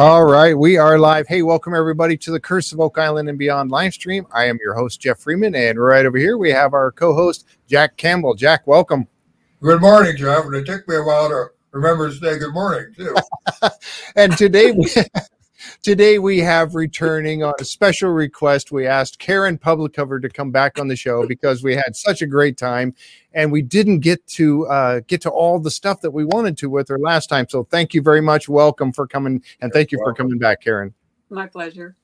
All right, we are live. Hey, welcome everybody to the Curse of Oak Island and Beyond live stream. I am your host, Jeff Freeman, and right over here we have our co host, Jack Campbell. Jack, welcome. Good morning, Jeff. And it took me a while to remember to say good morning, too. and today we. Today we have returning on a special request. We asked Karen Publicover to come back on the show because we had such a great time, and we didn't get to uh, get to all the stuff that we wanted to with her last time. So thank you very much. Welcome for coming, and thank you for coming back, Karen. My pleasure.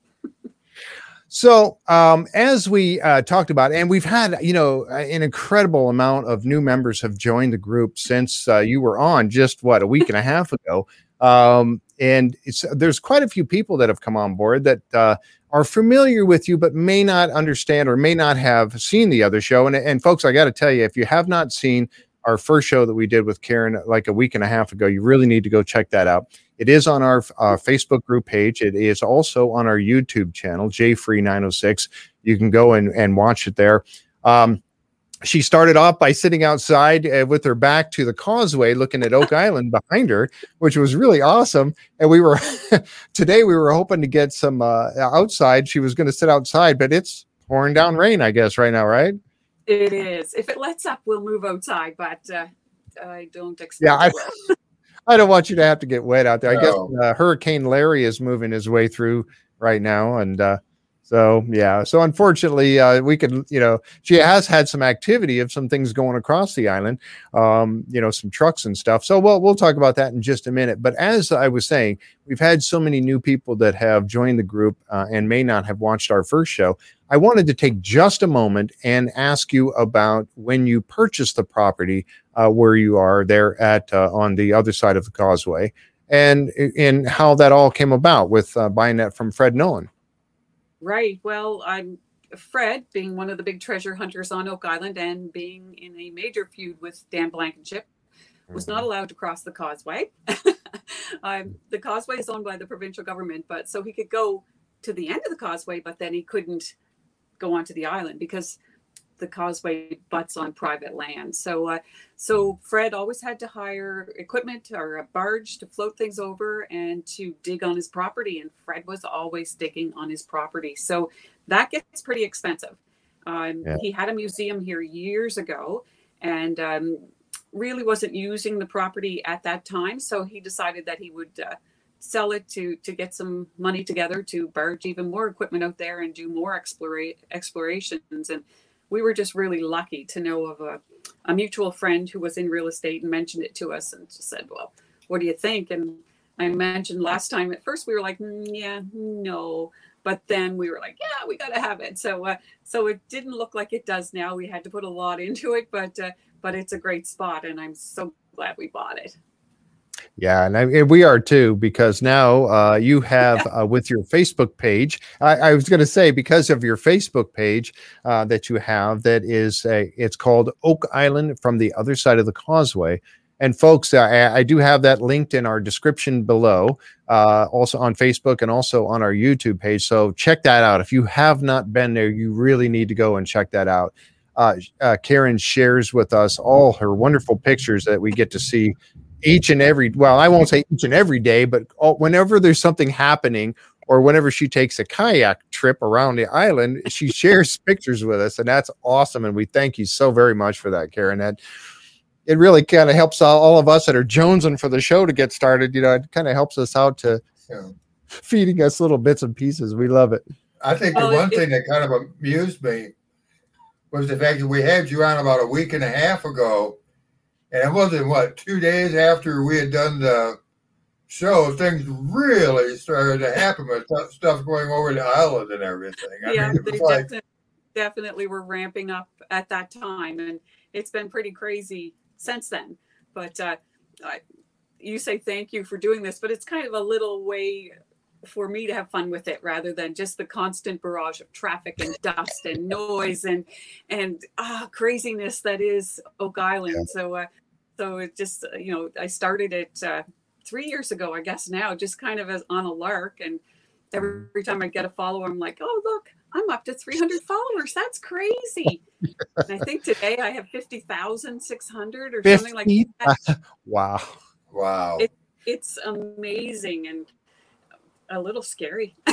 So, um, as we uh, talked about, and we've had, you know, an incredible amount of new members have joined the group since uh, you were on just what a week and a half ago. Um, and there's quite a few people that have come on board that uh, are familiar with you, but may not understand or may not have seen the other show. And, and folks, I got to tell you, if you have not seen our first show that we did with Karen like a week and a half ago, you really need to go check that out. It is on our uh, Facebook group page. It is also on our YouTube channel, JFree906. You can go and, and watch it there. Um, she started off by sitting outside uh, with her back to the causeway looking at oak island behind her which was really awesome. And we were today we were hoping to get some uh, outside. She was going to sit outside but it's pouring down rain i guess right now right? It is. If it lets up we'll move outside but uh, i don't expect yeah I, I, don't want you to have to get wet out there. I guess uh, hurricane larry is moving his way through right now and uh, so yeah, so unfortunately, uh, we could, you know, she has had some activity of some things going across the island, um, you know, some trucks and stuff. So well, we'll talk about that in just a minute. But as I was saying, we've had so many new people that have joined the group uh, and may not have watched our first show. I wanted to take just a moment and ask you about when you purchased the property uh, where you are there at uh, on the other side of the causeway, and and how that all came about with uh, buying that from Fred Nolan. Right. Well, I'm Fred, being one of the big treasure hunters on Oak Island and being in a major feud with Dan Blankenship, was not mm-hmm. allowed to cross the causeway. um, the causeway is owned by the provincial government, but so he could go to the end of the causeway, but then he couldn't go onto the island because the causeway butts on private land. So, uh, so Fred always had to hire equipment or a barge to float things over and to dig on his property. And Fred was always digging on his property, so that gets pretty expensive. Um, yeah. He had a museum here years ago, and um, really wasn't using the property at that time. So he decided that he would. Uh, sell it to to get some money together to barge even more equipment out there and do more explora- explorations and we were just really lucky to know of a, a mutual friend who was in real estate and mentioned it to us and just said, Well, what do you think? And I mentioned last time at first we were like, mm, Yeah, no. But then we were like, yeah, we got to have it. So, uh, so it didn't look like it does now. We had to put a lot into it, but, uh, but it's a great spot, and I'm so glad we bought it. Yeah, and, I, and, we are too because now uh, you have uh, with your Facebook page. I, I was going to say because of your Facebook page uh, that you have that is a, it's called Oak Island from the other side of the causeway. And folks, I, I do have that linked in our description below, uh, also on Facebook and also on our YouTube page. So check that out. If you have not been there, you really need to go and check that out. Uh, uh, Karen shares with us all her wonderful pictures that we get to see each and every well i won't say each and every day but all, whenever there's something happening or whenever she takes a kayak trip around the island she shares pictures with us and that's awesome and we thank you so very much for that karen. That it really kind of helps all, all, of us that are jonesing for the show to get started you know it kind of helps us out to yeah. feeding us little bits and pieces. We love it. I think the oh, one it, thing that kind of amused me was the fact that we had you on about a week and a half ago and it wasn't what two days after we had done the show, things really started to happen with stuff going over the island and everything. I yeah, mean, they like, definitely, definitely were ramping up at that time, and it's been pretty crazy since then. But uh, I, you say thank you for doing this, but it's kind of a little way for me to have fun with it rather than just the constant barrage of traffic and dust and noise and and ah craziness that is Oak Island. Yeah. So uh, so it just uh, you know i started it uh, three years ago i guess now just kind of as on a lark and every, every time i get a follower i'm like oh look i'm up to 300 followers that's crazy. And i think today i have 50600 or 50? something like that. Wow. Wow. It, it's amazing and a little scary.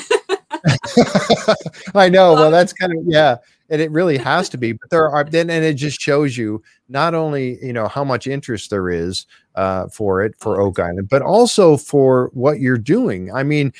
I know. Well, that's kind of yeah, and it really has to be. But there are then, and it just shows you not only you know how much interest there is uh, for it for Oak Island, but also for what you're doing. I mean,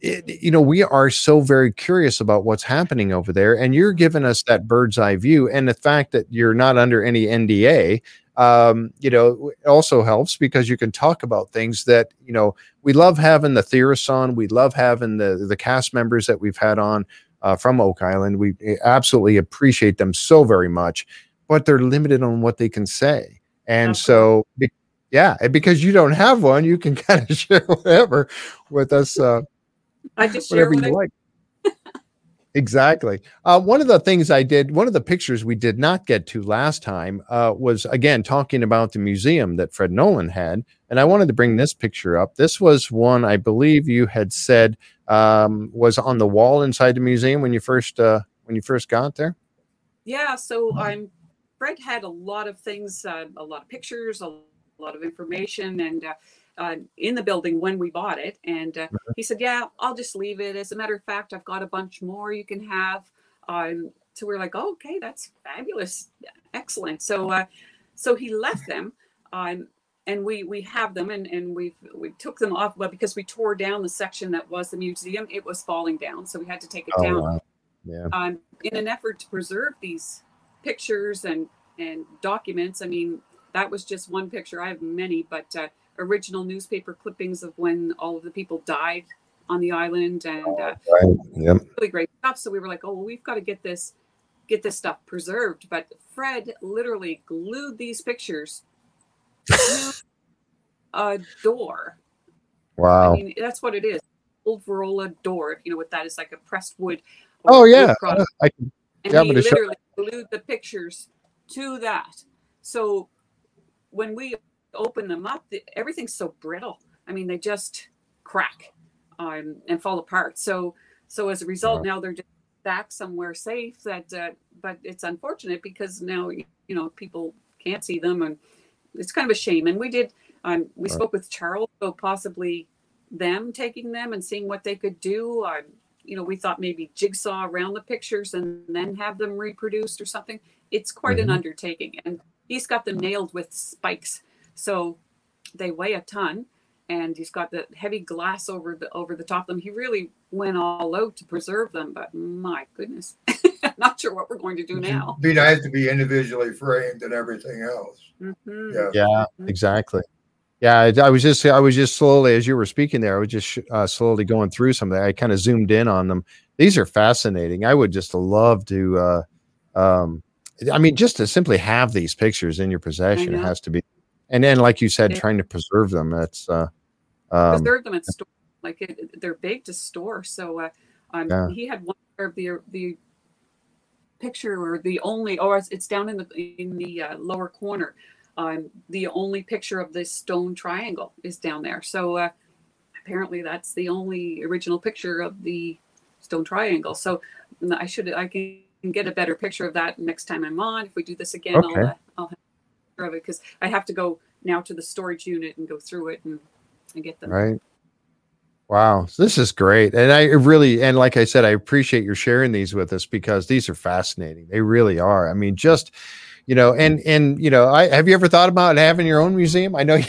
it, you know, we are so very curious about what's happening over there, and you're giving us that bird's eye view, and the fact that you're not under any NDA um, you know, also helps because you can talk about things that, you know, we love having the theorists on. We love having the, the cast members that we've had on uh, from Oak Island. We eh, absolutely appreciate them so very much, but they're limited on what they can say. And okay. so, yeah, because you don't have one, you can kind of share whatever with us. Uh, I just share whatever you I- like. Exactly. Uh, one of the things I did, one of the pictures we did not get to last time uh, was again talking about the museum that Fred Nolan had. And I wanted to bring this picture up. This was one I believe you had said um, was on the wall inside the museum when you first uh, when you first got there. Yeah. So I'm Fred had a lot of things, uh, a lot of pictures, a lot of information, and uh, in the building when we bought it. And uh, he said, Yeah, I'll just leave it. As a matter of fact, I've got a bunch more you can have. Um, so we're like, oh, okay, that's fabulous. Excellent. So, uh, so he left them. Um, and we we have them and and we we took them off but because we tore down the section that was the museum it was falling down so we had to take it oh, down wow. yeah um, in an effort to preserve these pictures and and documents i mean that was just one picture i have many but uh, original newspaper clippings of when all of the people died on the island and uh, right. yep. really great stuff. So we were like, oh, well, we've got to get this get this stuff preserved. But Fred literally glued these pictures to a door. Wow. I mean, that's what it is. Old Verola door, you know, what that is like a pressed wood. Oh yeah. Uh, I can, and yeah, he literally glued the pictures to that. So when we open them up, everything's so brittle. I mean, they just crack um, and fall apart. So, so as a result, now they're just back somewhere safe. That, uh, but it's unfortunate because now you know people can't see them, and it's kind of a shame. And we did. Um, we spoke with Charles, so possibly them taking them and seeing what they could do. Um, you know, we thought maybe jigsaw around the pictures and then have them reproduced or something. It's quite mm-hmm. an undertaking, and he's got them nailed with spikes so they weigh a ton, and he's got the heavy glass over the over the top of them. He really went all out to preserve them, but my goodness, not sure what we're going to do now. Be nice to be individually framed and everything else. Mm-hmm. Yeah, yeah, mm-hmm. exactly. Yeah, I, I, was just I was just slowly as you were speaking there, I was just uh, slowly going through something. I kind of zoomed in on them. These are fascinating. I would just love to. Uh, um, I mean, just to simply have these pictures in your possession has to be and then like you said trying to preserve them that's uh um, preserve them and store like it, they're big to store so uh um, yeah. he had one of the the picture or the only or it's down in the in the uh, lower corner um the only picture of this stone triangle is down there so uh apparently that's the only original picture of the stone triangle so i should i can get a better picture of that next time i'm on if we do this again okay. i'll, uh, I'll of it because I have to go now to the storage unit and go through it and, and get them. Right. Wow, this is great. And I really, and like I said, I appreciate your sharing these with us because these are fascinating. They really are. I mean, just, you know, and, and, you know, I, have you ever thought about having your own museum? I know. You-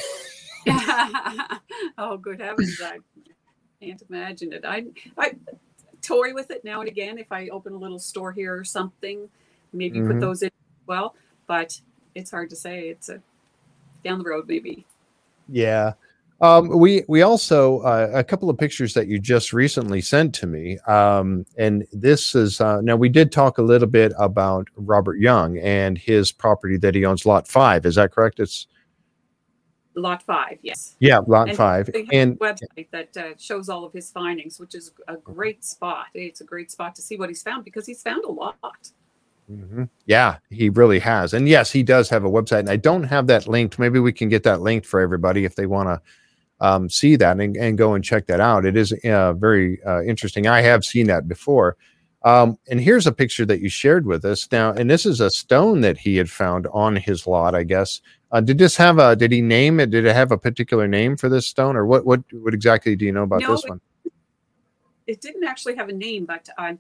oh, good heavens. I can't imagine it. I, I toy with it now and again. If I open a little store here or something, maybe mm-hmm. put those in well, but it's hard to say. It's a down the road, maybe. Yeah. Um, we we also uh, a couple of pictures that you just recently sent to me, um, and this is uh, now we did talk a little bit about Robert Young and his property that he owns, Lot Five. Is that correct? It's Lot Five, yes. Yeah, Lot and Five, and website that uh, shows all of his findings, which is a great spot. It's a great spot to see what he's found because he's found a lot. Mm-hmm. Yeah, he really has. And yes, he does have a website. And I don't have that linked. Maybe we can get that linked for everybody if they want to um, see that and, and, go and check that out. It is uh, very uh, interesting. I have seen that before. Um, and here's a picture that you shared with us now. And this is a stone that he had found on his lot, I guess. Uh, did this have a? Did he name it? Did it have a particular name for this stone, or what? What? What exactly do you know about no, this one? it didn't actually have a name, but uh,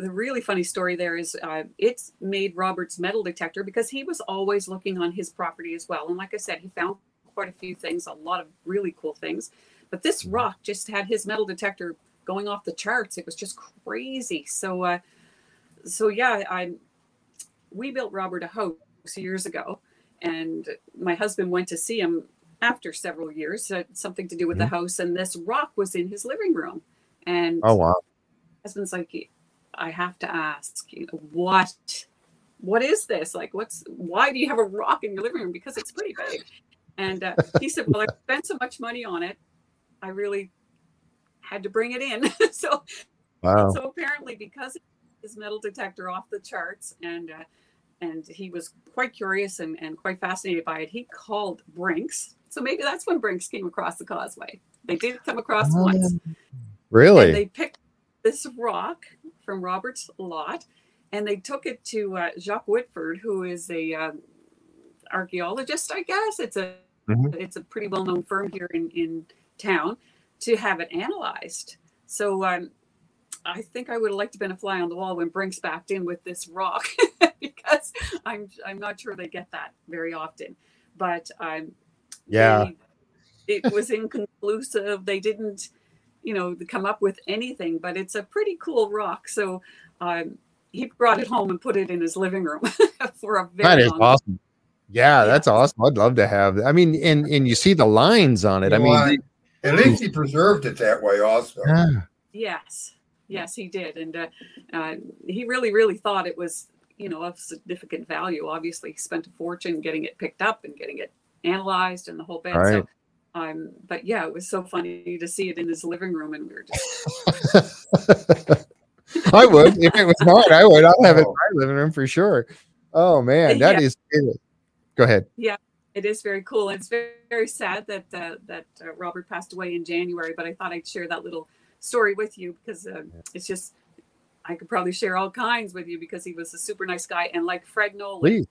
the really funny story there is uh, it's made Robert's metal detector because he was always looking on his property as well. And like I said, he found quite a few things, a lot of really cool things. But this Mhm. rock just had his metal detector going off the charts. It was just crazy. So, uh, so yeah, I we built Robert a house years ago, and my husband went to see him after several years. Uh, something to do with the house, and this rock was in his living room. And Oh wow. husband's like, I have to ask, you know, what, what is this? Like, what's, why do you have a rock in your living room? Because it's pretty big. And uh, he said, well, I spent so much money on it, I really had to bring it in. so, Wow. so apparently, because his metal detector off the charts, and uh, and he was quite curious and, and quite fascinated by it, he called Brinks. So maybe that's when Brinks came across the causeway. They did come across once. And Really? they picked this rock from Robert's lot, and they took it to uh, Jacques Whitford, who is a um, archaeologist, I guess. It's a Mhm. it's a pretty well known firm here in in town to have it analyzed. So um, I think I would have liked to been a fly on the wall when Brinks backed in with this rock because I'm I'm not sure they get that very often. But um, Yeah. they- it was inconclusive. They didn't, you know, come up with anything. But it's a pretty cool rock. So um, he brought it home and put it in his living room for a very That is long awesome. Yeah, Yeah. that's awesome. I'd love to have. I mean, and and you see the lines on it. I You mean, want- At least he preserved it that way, also. yeah. Yes, yes, he did, and uh, uh, he really, really thought it was, you know, of significant value. Obviously, he spent a fortune getting it picked up and getting it analyzed and the whole bit. Right. So, um, but yeah, it was so funny to see it in his living room, and we were just, I would if it was mine. I would. I'll have it in Oh. my living room for sure. Oh man, that Yeah. is. Go ahead. Yeah, it is very cool. It's very, very sad that uh, that uh, Robert passed away in January, but I thought I'd share that little story with you because uh, it's just. I could probably share all kinds with you because he was a super nice guy, and like Fred Nolan, Please.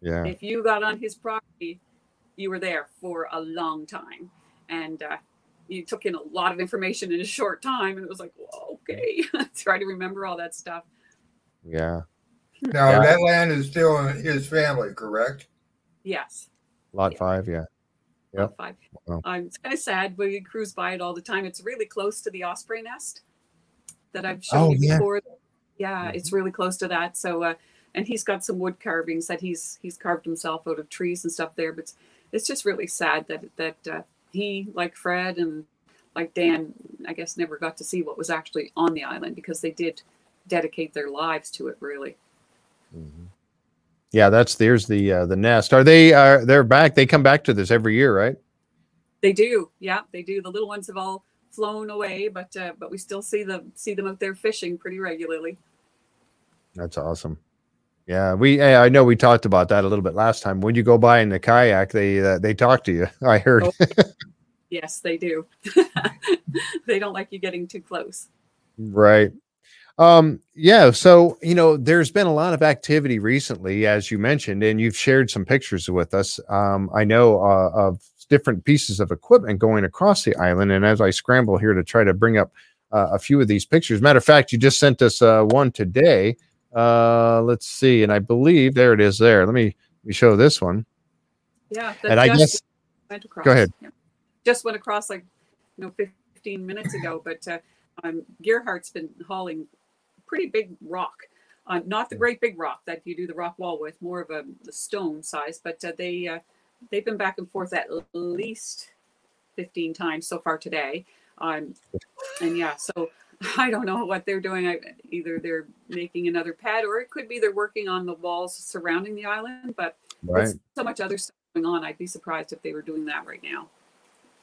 Yeah. if you got on his property, you were there for a long time, and uh, you took in a lot of information in a short time, and it was like, well, okay, try to remember all that stuff. Yeah. Now, Yeah. that land is still in his family, correct? Yes, Lot Yeah. five. Yeah. Yep. Lot five. Wow. Um, it's kind of sad. We cruise by it all the time. It's really close to the osprey nest that I've shown Oh, you yeah. before. Yeah, it's really close to that. So, uh, and he's got some wood carvings that he's he's carved himself out of trees and stuff there. But it's, just really sad that that uh, he, like Fred and like Dan, I guess never got to see what was actually on the island because they did dedicate their lives to it. Really. Mhm. Yeah, that's there's the uh, the nest. Are they uh they're back? They come back to this every year, right? They do, yeah, they do. The little ones have all flown away, but uh, but we still see them see them out there fishing pretty regularly. That's awesome. Yeah, we I know we talked about that a little bit last time. When you go by in the kayak, they uh, they talk to you. I heard. Oh. Yes, they do. they don't like you getting too close. Right. Um, yeah, so you know, there's been a lot of activity recently, as you mentioned, and you've shared some pictures with us. Um, I know uh, of different pieces of equipment going across the island, and as I scramble here to try to bring up uh, a few of these pictures, matter of fact, you just sent us uh, one today. Uh, let's see, and I believe there it is. There, let me let me show this one. Yeah, And I just guess went across. go ahead. Yeah. Just went across like you know 15 minutes ago, but uh, um, Gerhardt's been hauling pretty big rock. Uh, not the great big rock that you do the rock wall with, more of a, the stone size. But uh, they uh, they've been back and forth at least 15 times so far today. Um, and yeah, so I don't know what they're doing. I, either they're making another pad, or it could be they're working on the walls surrounding the island. But right, there's so much other stuff going on. I'd be surprised if they were doing that right now.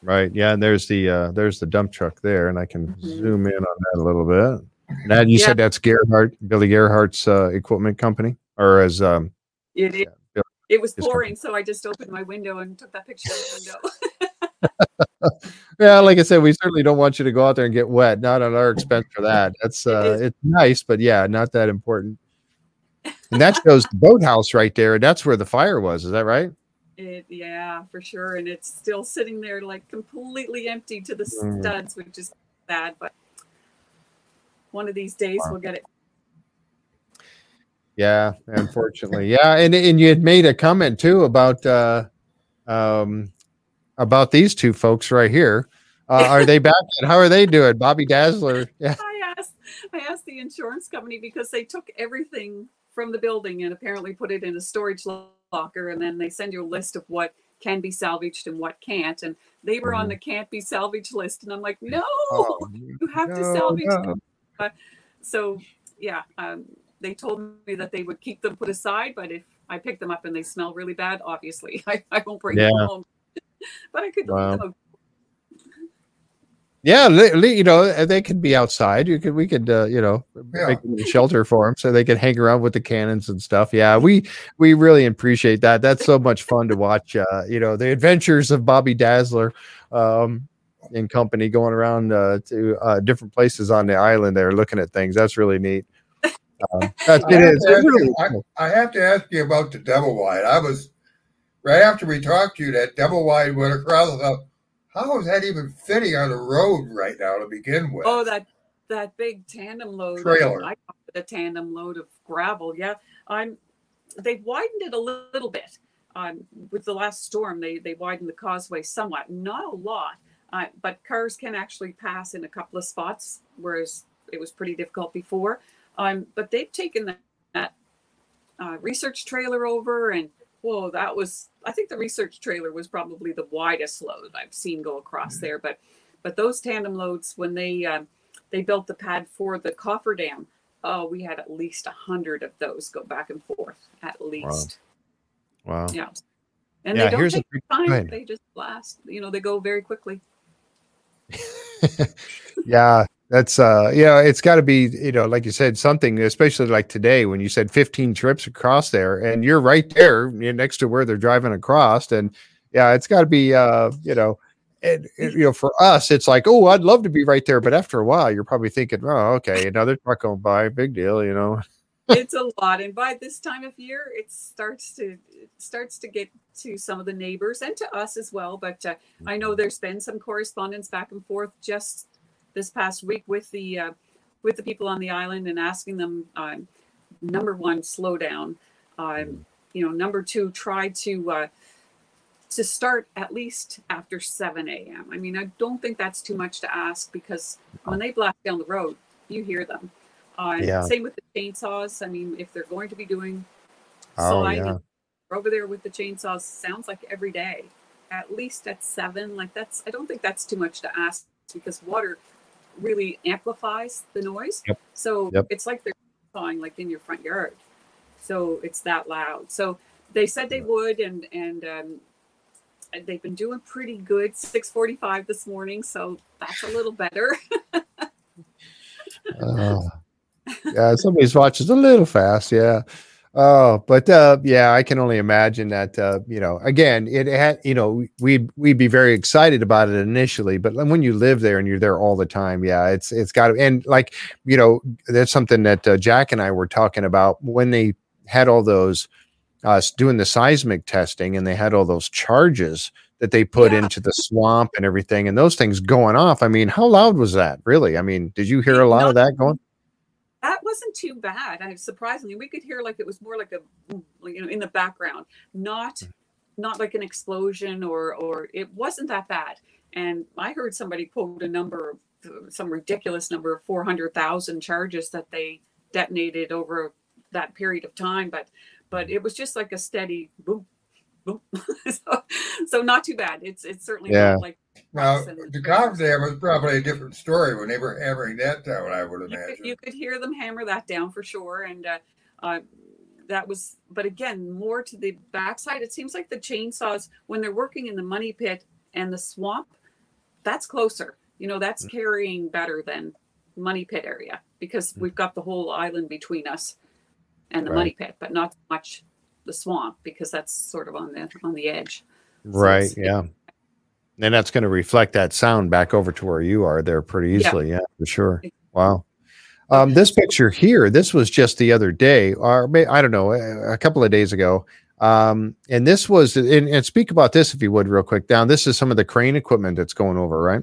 right, yeah. And there's the uh, there's the dump truck there, and I can Mhm. zoom in on that a little bit. That you Yeah. said that's Gerhardt, Billy Gerhardt's uh, equipment company, or as um, It, it, Yeah, it was pouring, so I just opened my window and took that picture of the window. yeah, like I said, we certainly don't want you to go out there and get wet. Not at our expense for that. That's uh, it's nice, but yeah, not that important. And that shows the boathouse right there. and That's where the fire was. Is that right? It, yeah, for sure. And it's still sitting there like completely empty to the Mm. studs, which is sad. But one of these days we'll get it. Yeah, unfortunately, yeah, and and you had made a comment too about uh, um, about these two folks right here. Uh, are they back? How are they doing, Bobby Dazzler? Yeah. I asked, I asked the insurance company because they took everything from the building and apparently put it in a storage locker, and then they send you a list of what can be salvaged and what can't. And they were on the can't be salvaged list, and I'm like, no, Oh, you have to salvage no. them. Uh, so yeah, um, they told me that they would keep them put aside, but if I pick them up and they smell really bad, obviously I, I won't bring them home. but I could Wow. leave them. Yeah, li- li- you know they could be outside. You could, we could, uh, you know, Yeah. make a shelter for them so they could hang around with the cannons and stuff. Yeah, we we really appreciate that. That's so much fun to watch. Uh, you know, the adventures of Bobby Dazzler, um, and company going around uh, to uh, different places on the island. There, looking at things. That's really neat. Um, that's, I it have is. to It's ask really you- I, cool. I have to ask you about the devil wide. I was right after we talked to you. That double wide went across. I thought, how is that even fitting on the road right now to begin with? Oh, that that big tandem load. Trailer. I call it a tandem load of gravel. Yeah, I'm. They've widened it a little bit. Um, with the last storm, they they widened the causeway somewhat, not a lot, uh, but cars can actually pass in a couple of spots, whereas it was pretty difficult before. Um, but they've taken that, that uh, research trailer over, and whoa, that was. I think the research trailer was probably the widest load I've seen go across there. But but those tandem loads, when they um, they built the pad for the cofferdam, oh, we had at least a hundred of those go back and forth at least. Wow. Yeah. And Yeah, they don't take time. They just last. You know, they go very quickly. yeah that's uh yeah it's got to be you know like you said something especially like today when you said 15 trips across there and you're right there next to where they're driving across and yeah it's got to be uh you know and, you know for us it's like oh i'd love to be right there but after a while you're probably thinking oh okay another truck going by big deal you know? It's a lot and by this time of year it starts to it starts to get to some of the neighbors and to us as well but uh, i know there's been some correspondence back and forth just this past week with the uh, with the people on the island and asking them um, number one slow down um, you know number two try to uh, to start at least after 7 a.m i mean i don't think that's too much to ask because when they blast down the road you hear them uh, Yeah. Same with the chainsaws. I mean, if they're going to be doing Oh, yeah. over there with the chainsaws, sounds like every day, at least at seven. Like that's, I don't think that's too much to ask because water really amplifies the noise. Yep. So Yep. it's like they're sawing like in your front yard. So it's that loud. So they said they would, and and um, they've been doing pretty good. Six forty-five this morning, so that's a little better. Oh. yeah, somebody's watching a little fast. Yeah. Oh, but uh, yeah, I can only imagine that. Uh, you know, again, it had. You know, we'd we'd be very excited about it initially, but when you live there and you're there all the time, yeah, it's it's got to. And like you know, that's something that uh, Jack and I were talking about when they had all those uh, doing the seismic testing, and they had all those charges that they put Yeah. into the swamp and everything, and those things going off. I mean, how loud was that? Really? I mean, did you hear a lot of that going? That wasn't too bad. I surprisingly, we could hear like it was more like a you know in the background, not mm. not like an explosion or or it wasn't that bad. And I heard somebody quote a number, of some ridiculous number of four hundred thousand charges that they detonated over that period of time. But but it was just like a steady boom, boom. so, so not too bad. It's it's certainly Yeah. not like Now, the coffer dam was probably a different story when they were hammering that down, I would you could, imagine. you could hear them hammer that down for sure and uh, uh, that was but again more to the backside it seems like the chainsaws when they're working in the money pit and the swamp that's closer you know that's carrying better than money pit area because we've got the whole island between us and the Right. money pit but not so much the swamp because that's sort of on the on the edge Right. it's- Yeah. And that's going to reflect that sound back over to where you are there pretty easily. Yeah, for sure. Wow. Um, this picture here, this was just the other day, or I don't know, a, a couple of days ago. Um, and this was, and, and speak about this if you would, real quick. Down, this is some of the crane equipment that's going over, right?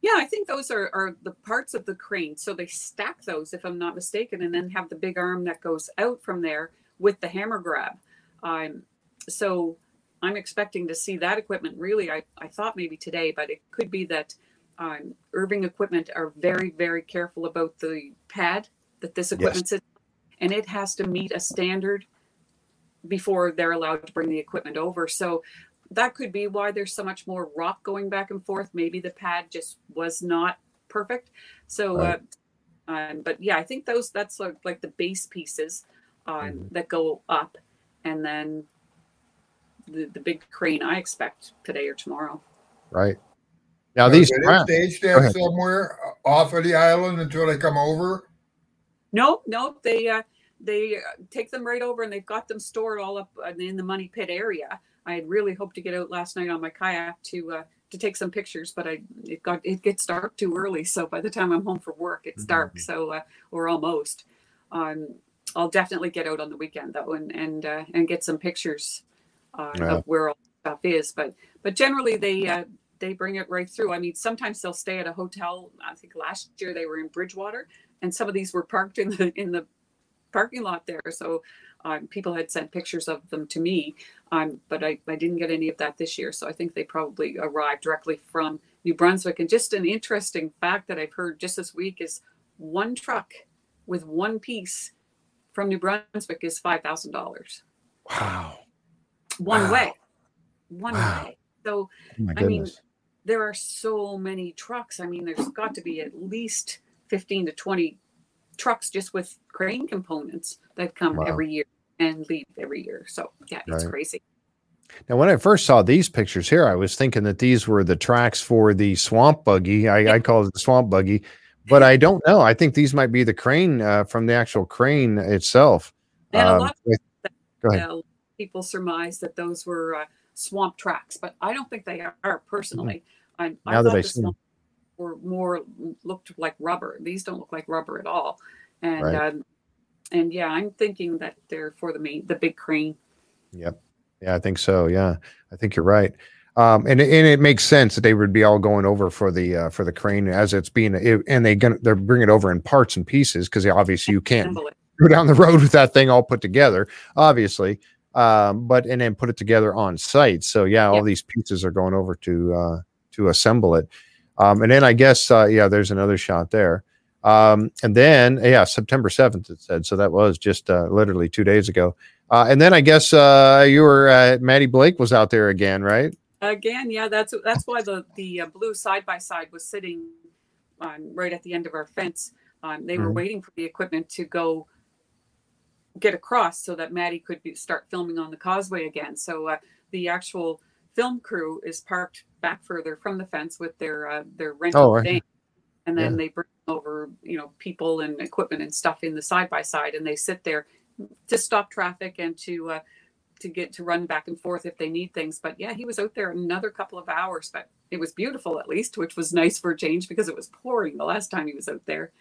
Yeah, I think those are, are the parts of the crane. So they stack those, if I'm not mistaken, and then have the big arm that goes out from there with the hammer grab. Um, so I'm expecting to see that equipment really. I, I thought maybe today, but it could be that um, Irving equipment are very, very careful about the pad that this equipment yes. sits and it has to meet a standard before they're allowed to bring the equipment over. So that could be why there's so much more rock going back and forth. Maybe the pad just was not perfect. So, right. uh, um, but yeah, I think those that's like, like the base pieces um, mm-hmm. that go up, and then the, the big crane I expect today or tomorrow. Right. Now these are staged there somewhere off of the island until they come over. No, no, they uh, they uh, take them right over and they've got them stored all up in the money pit area. I had really hoped to get out last night on my kayak to uh, to take some pictures, but I it got it gets dark too early. So by the time I'm home from work, it's mm-hmm. dark. So uh, or almost. Um, I'll definitely get out on the weekend though and and uh, and get some pictures uh, yeah. of where all stuff is. But but generally they uh, they bring it right through. I mean, sometimes they'll stay at a hotel. I think last year they were in Bridgewater, and some of these were parked in the in the parking lot there. So um, people had sent pictures of them to me, um, but I, I didn't get any of that this year. So I think they probably arrived directly from New Brunswick. And just an interesting fact that I've heard just this week is one truck with one piece from New Brunswick is five thousand dollars. Wow. One wow. way. One wow. way. So oh I mean, there are so many trucks. I mean, there's got to be at least 15 to 20 trucks just with crane components that come wow. every year and leave every year. So yeah, it's right. crazy. Now, when I first saw these pictures here, I was thinking that these were the tracks for the swamp buggy. I, yeah. I call it the swamp buggy, but I don't know. I think these might be the crane uh, from the actual crane itself. Um, a lot of go ahead. Uh, people surmise that those were uh, swamp tracks, but I don't think they are personally. Mm-hmm. I, I now that I see were more looked like rubber. These don't look like rubber at all. And right. um, and yeah, I'm thinking that they're for the main the big crane. Yep. Yeah, I think so. Yeah, I think you're right. Um, and and it makes sense that they would be all going over for the uh, for the crane as it's being it, and they gonna they're bringing it over in parts and pieces because obviously you can't go down the road with that thing all put together, obviously. Um, but and then put it together on site. So yeah, all these pieces are going over to uh, to assemble it. Um, and then I guess, uh, yeah, there's another shot there. Um, and then, yeah, September 7th, it said. So that was just uh, literally two days ago. Uh, and then I guess uh, you were, uh, Matty Blake was out there again, right? Again, yeah, that's that's why the the uh, blue side by side was sitting on right at the end of our fence. Um, they mm-hmm. were waiting for the equipment to go get across so that Matty could be, start filming on the causeway again. So uh, the actual film crew is parked back further from the fence with their uh, their rental oh, right. and then yeah. they bring over you know people and equipment and stuff in the side by side, and they sit there to stop traffic and to uh, to get to run back and forth if they need things. But yeah, he was out there another couple of hours, but it was beautiful at least, which was nice for a change because it was pouring the last time he was out there.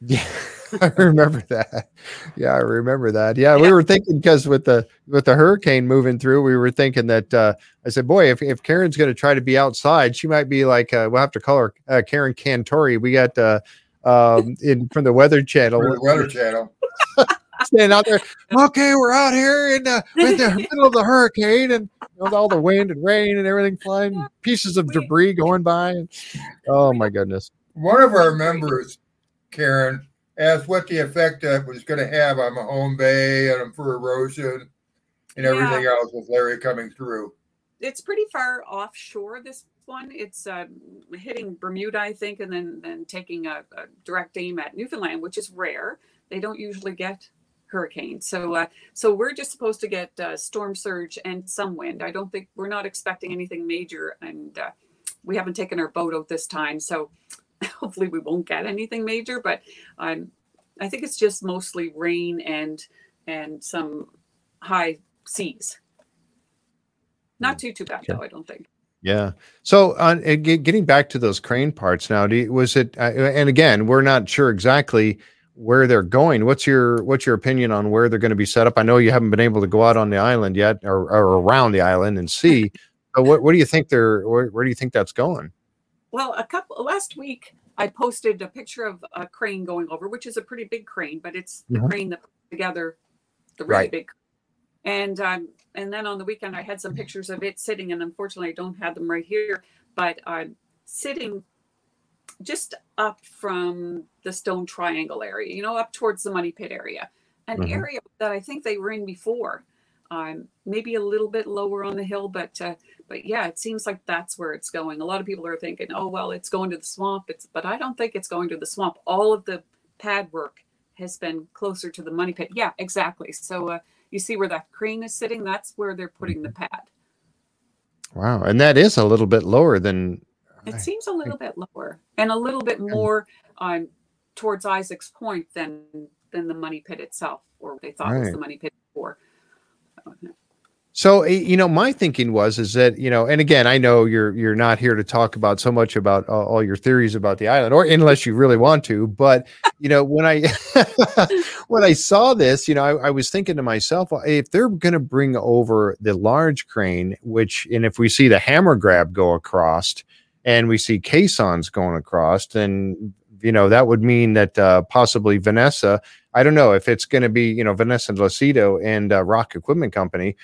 Yeah, I remember that. Yeah, I remember that. Yeah, yeah. we were thinking because with the with the hurricane moving through, we were thinking that uh, I said, "Boy, if, if Karen's going to try to be outside, she might be like uh, we'll have to call her uh, Karen Cantore." We got uh, um, in from the Weather Channel. the Weather Channel. Standing out there, okay, we're out here in the, in the middle of the hurricane and you know, all the wind and rain and everything flying, pieces of debris going by. Oh my goodness! One of our members Karen, asked what the effect that was going to have on Mahone Bay and for erosion and everything yeah. else with Larry coming through. It's pretty far offshore. This one, it's uh, hitting Bermuda, I think, and then then taking a, a, direct aim at Newfoundland, which is rare. They don't usually get hurricanes, so uh, so we're just supposed to get uh, storm surge and some wind. I don't think we're not expecting anything major, and uh, we haven't taken our boat out this time, so hopefully we won't get anything major, but um, I think it's just mostly rain and and some high seas. Not too too bad though, I don't think. Yeah. So, on uh, getting back to those crane parts now, you, was it? Uh, and again, we're not sure exactly where they're going. What's your what's your opinion on where they're going to be set up? I know you haven't been able to go out on the island yet, or, or around the island and see. but what what do you think they're? Where, where do you think that's going? Well, a couple last week I posted a picture of a crane going over, which is a pretty big crane, but it's the Mhm. crane that put together the really Right. big. And um, and then on the weekend I had some pictures of it sitting, and unfortunately I don't have them right here, but um, sitting just up from the Stone Triangle area, you know, up towards the Money Pit area, an Mhm. area that I think they were in before. Um, maybe a little bit lower on the hill, but uh, but yeah, it seems like that's where it's going. A lot of people are thinking, oh well, it's going to the swamp. It's but I don't think it's going to the swamp. All of the pad work has been closer to the money pit. Yeah, exactly. So uh, you see where that crane is sitting? That's where they're putting the pad. Wow, and that is a little bit lower than. It seems a little bit lower and a little bit more um, towards Isaac's Point than than the money pit itself, or what they thought was the money pit before. So you know, my thinking was is that you know, and again, I know you're you're not here to talk about so much about all, all your theories about the island, or unless you really want to. But you know, when I when I saw this, you know, I, I was thinking to myself, if they're going to bring over the large crane, which, and if we see the hammer grab go across, and we see caissons going across, then you know that would mean that uh, possibly Vanessa. I don't know if it's going to be you know Vanessa Lucido and uh, Rock Equipment Company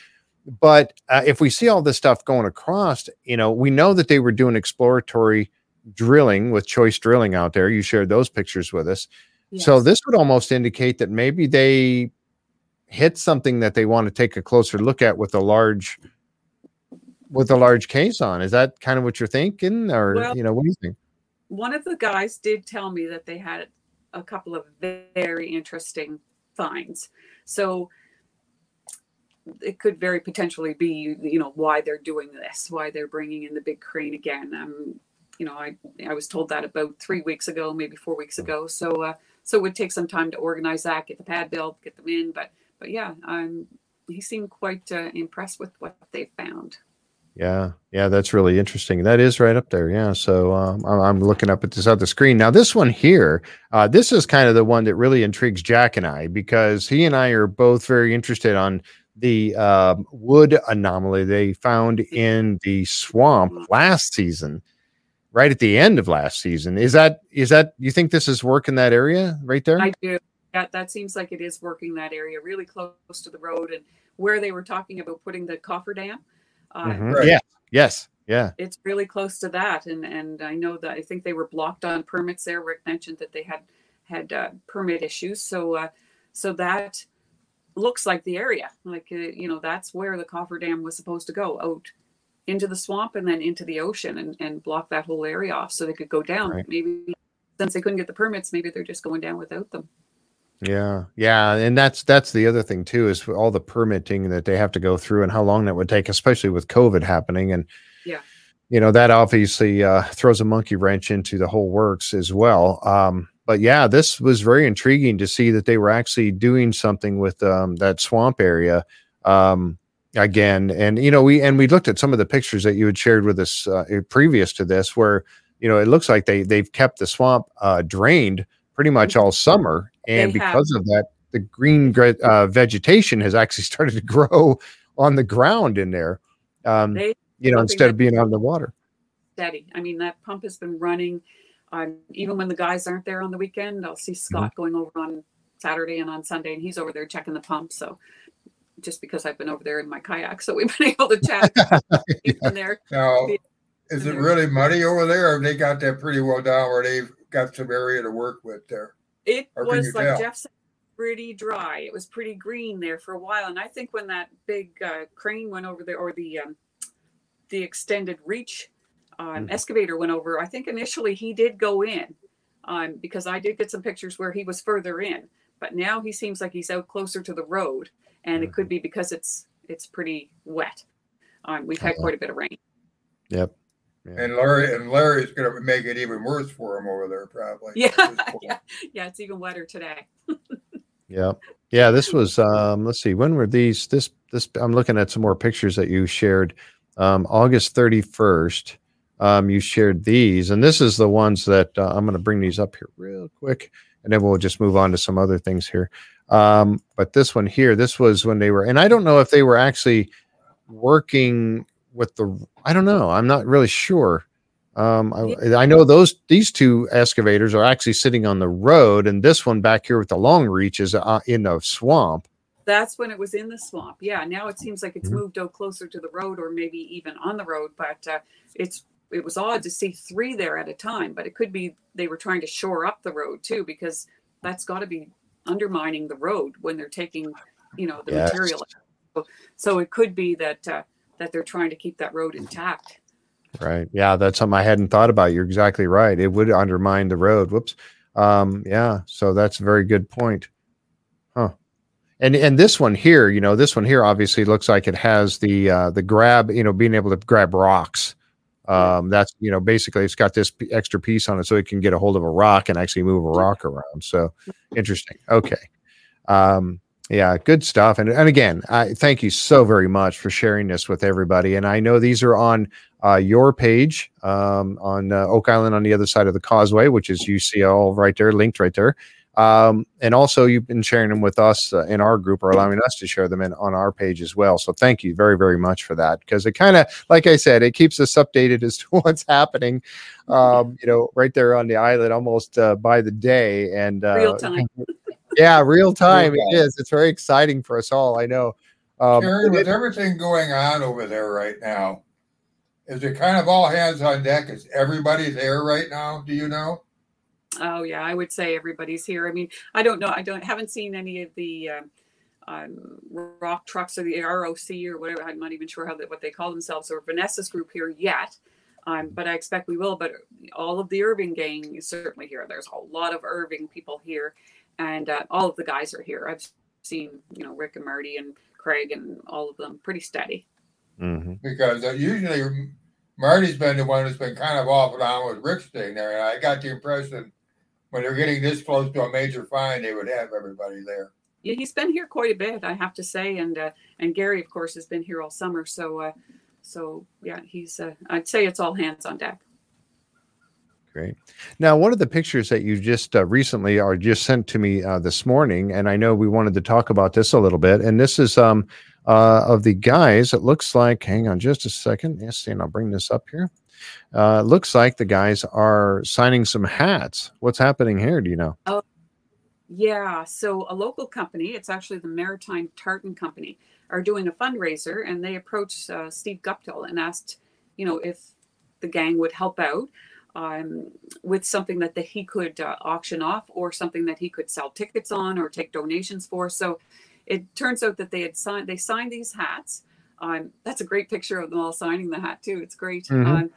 but uh, if we see all this stuff going across, you know, we know that they were doing exploratory drilling with choice drilling out there. You shared those pictures with us. So this would almost indicate that maybe they hit something that they want to take a closer look at with a large with a large caisson. Is that kind of what you're thinking? Or Well- you know, what do you think? One of the guys did tell me that they had a couple of very interesting finds. So it could very potentially be, you know, why they're doing this, why they're bringing in the big crane again. Um, you know, I I was told that about three weeks ago, maybe four weeks ago. So uh, so it would take some time to organize that, get the pad built, get them in. But but yeah, um, he seemed quite uh, impressed with what they found. Yeah, yeah, that's really interesting. That is right up there. Yeah, so um, I'm, looking up at this other screen now. This one here, uh, this is kind of the one that really intrigues Jack and I because he and I are both very interested on the um, wood anomaly they found in the swamp last season, right at the end of last season. Is that is that you think this is work in that area right there? I do. That that seems like it is working that area, really close to the road, and where they were talking about putting the coffer dam. Uh, Mhm. Right. Yeah. Yes. Yeah. It's really close to that, and and I know that I think they were blocked on permits there. Rick mentioned that they had had uh, permit issues, so uh, so that looks like the area, like uh, you know that's where the coffer dam was supposed to go out into the swamp and then into the ocean and, and block that whole area off so they could go down. Right. Maybe since they couldn't get the permits, maybe they're just going down without them. Yeah, yeah, and that's that's the other thing too is all the permitting that they have to go through and how long that would take, especially with COVID happening, and Yeah. you know that obviously uh, throws a monkey wrench into the whole works as well. Um, but yeah, this was very intriguing to see that they were actually doing something with um, that swamp area um, again, and you know we and we looked at some of the pictures that you had shared with us uh, previous to this, where you know it looks like they they've kept the swamp uh, drained pretty much all summer, and They have. because of that, the green uh, vegetation has actually started to grow on the ground in there. Um, They you know, instead of being on the water. steady. I mean, that pump has been running. Um, even when the guys aren't there on the weekend, I'll see Scott going over on Saturday and on Sunday, and he's over there checking the pump. So just because I've been over there in my kayak, so we've been able to chat. He's there. Now, Yeah. is it really muddy over there, or have they got that pretty well down where they've got some area to work with there? It Or was like tell? Jeff said, pretty dry. It was pretty green there for a while, and I think when that big uh, crane went over there, or the um, the extended reach um, Mhm. excavator went over, I think initially he did go in um, because I did get some pictures where he was further in, but now he seems like he's out closer to the road, and it could be because it's it's pretty wet. Um, we've had Uh-huh. quite a bit of rain. Yep. Yeah. And Larry and Larry's going to make it even worse for him over there, probably. Yeah, at this point. yeah, yeah. It's even wetter today. Yeah. Yeah. This was um let's see, when were these this this I'm looking at some more pictures that you shared. Um August 31st. Um you shared these and this is the ones that uh, I'm going to bring these up here real quick and then we'll just move on to some other things here. Um but this one here, this was when they were and I don't know if they were actually working with the I don't know. I'm not really sure. Um, I, I know those these two excavators are actually sitting on the road, and this one back here with the long reach is uh, in the swamp. That's when it was in the swamp. Yeah, now it seems like it's Mhm. moved out closer to the road, or maybe even on the road. But uh, it's it was odd to see three there at a time. But it could be they were trying to shore up the road too, because that's got to be undermining the road when they're taking, you know, the Yes. material. So, so it could be that uh, that they're trying to keep that road intact. Right. Yeah, that's something I hadn't thought about. You're exactly right. It would undermine the road. Whoops. Um, yeah. So that's a very good point. Huh. And and this one here, you know, this one here obviously looks like it has the uh, the grab, you know, being able to grab rocks. Um, that's you know basically it's got this p- extra piece on it so it can get a hold of a rock and actually move a rock around. So interesting. Okay. Um, yeah, good stuff. And and again, I thank you so very much for sharing this with everybody. And I know these are on uh, your page um, on uh, Oak Island on the other side of the causeway, which is all right there, linked right there. Um, and also, you've been sharing them with us uh, in our group, or allowing us to share them in on our page as well. So, thank you very, very much for that because it kind of, like I said, it keeps us updated as to what's happening. Um, you know, right there on the island, almost uh, by the day, and uh, Real time. Yeah, real time. Real It time. is. It's very exciting for us all. I know. Um, Terry, with everything going on over there right now, is it kind of all hands on deck? Is everybody there right now? Do you know? Oh yeah, I would say everybody's here. I mean, I don't know. I don't haven't seen any of the um, um, rock trucks or the ROC or whatever. I'm not even sure how they, what they call themselves or Vanessa's group here yet. Um, but I expect we will. But all of the Irving gang is certainly here. There's a lot of Irving people here, and uh, all of the guys are here. I've seen you know Rick and Marty and Craig and all of them pretty steady. mhm. Because uh, usually Marty's been the one that's been kind of off and on with Rick staying there. And I got the impression when they're getting this close to a major fine, they would have everybody there. yeah, he's been here quite a bit, I have to say, and uh, and Gary, of course, has been here all summer. So, uh, so yeah, he's. Uh, I'd say it's all hands on deck. Great. Now, one of the pictures that you just uh, recently or just sent to me uh, this morning, and I know we wanted to talk about this a little bit, and this is um uh, of the guys. It looks like. Hang on, just a second. Yes, and I'll bring this up here. Uh, looks like the guys are signing some hats. What's happening here? Do you know? Oh, Yeah, so a local company, it's actually the Maritime Tartan Company, are doing a fundraiser, and they approached uh, Steve Guptill and asked, you know, if the gang would help out um, with something that the, he could uh, auction off or something that he could sell tickets on or take donations for. So it turns out that they had signed, they signed these hats. Um, that's a great picture of them all signing the hat too. It's great. Mhm. Um,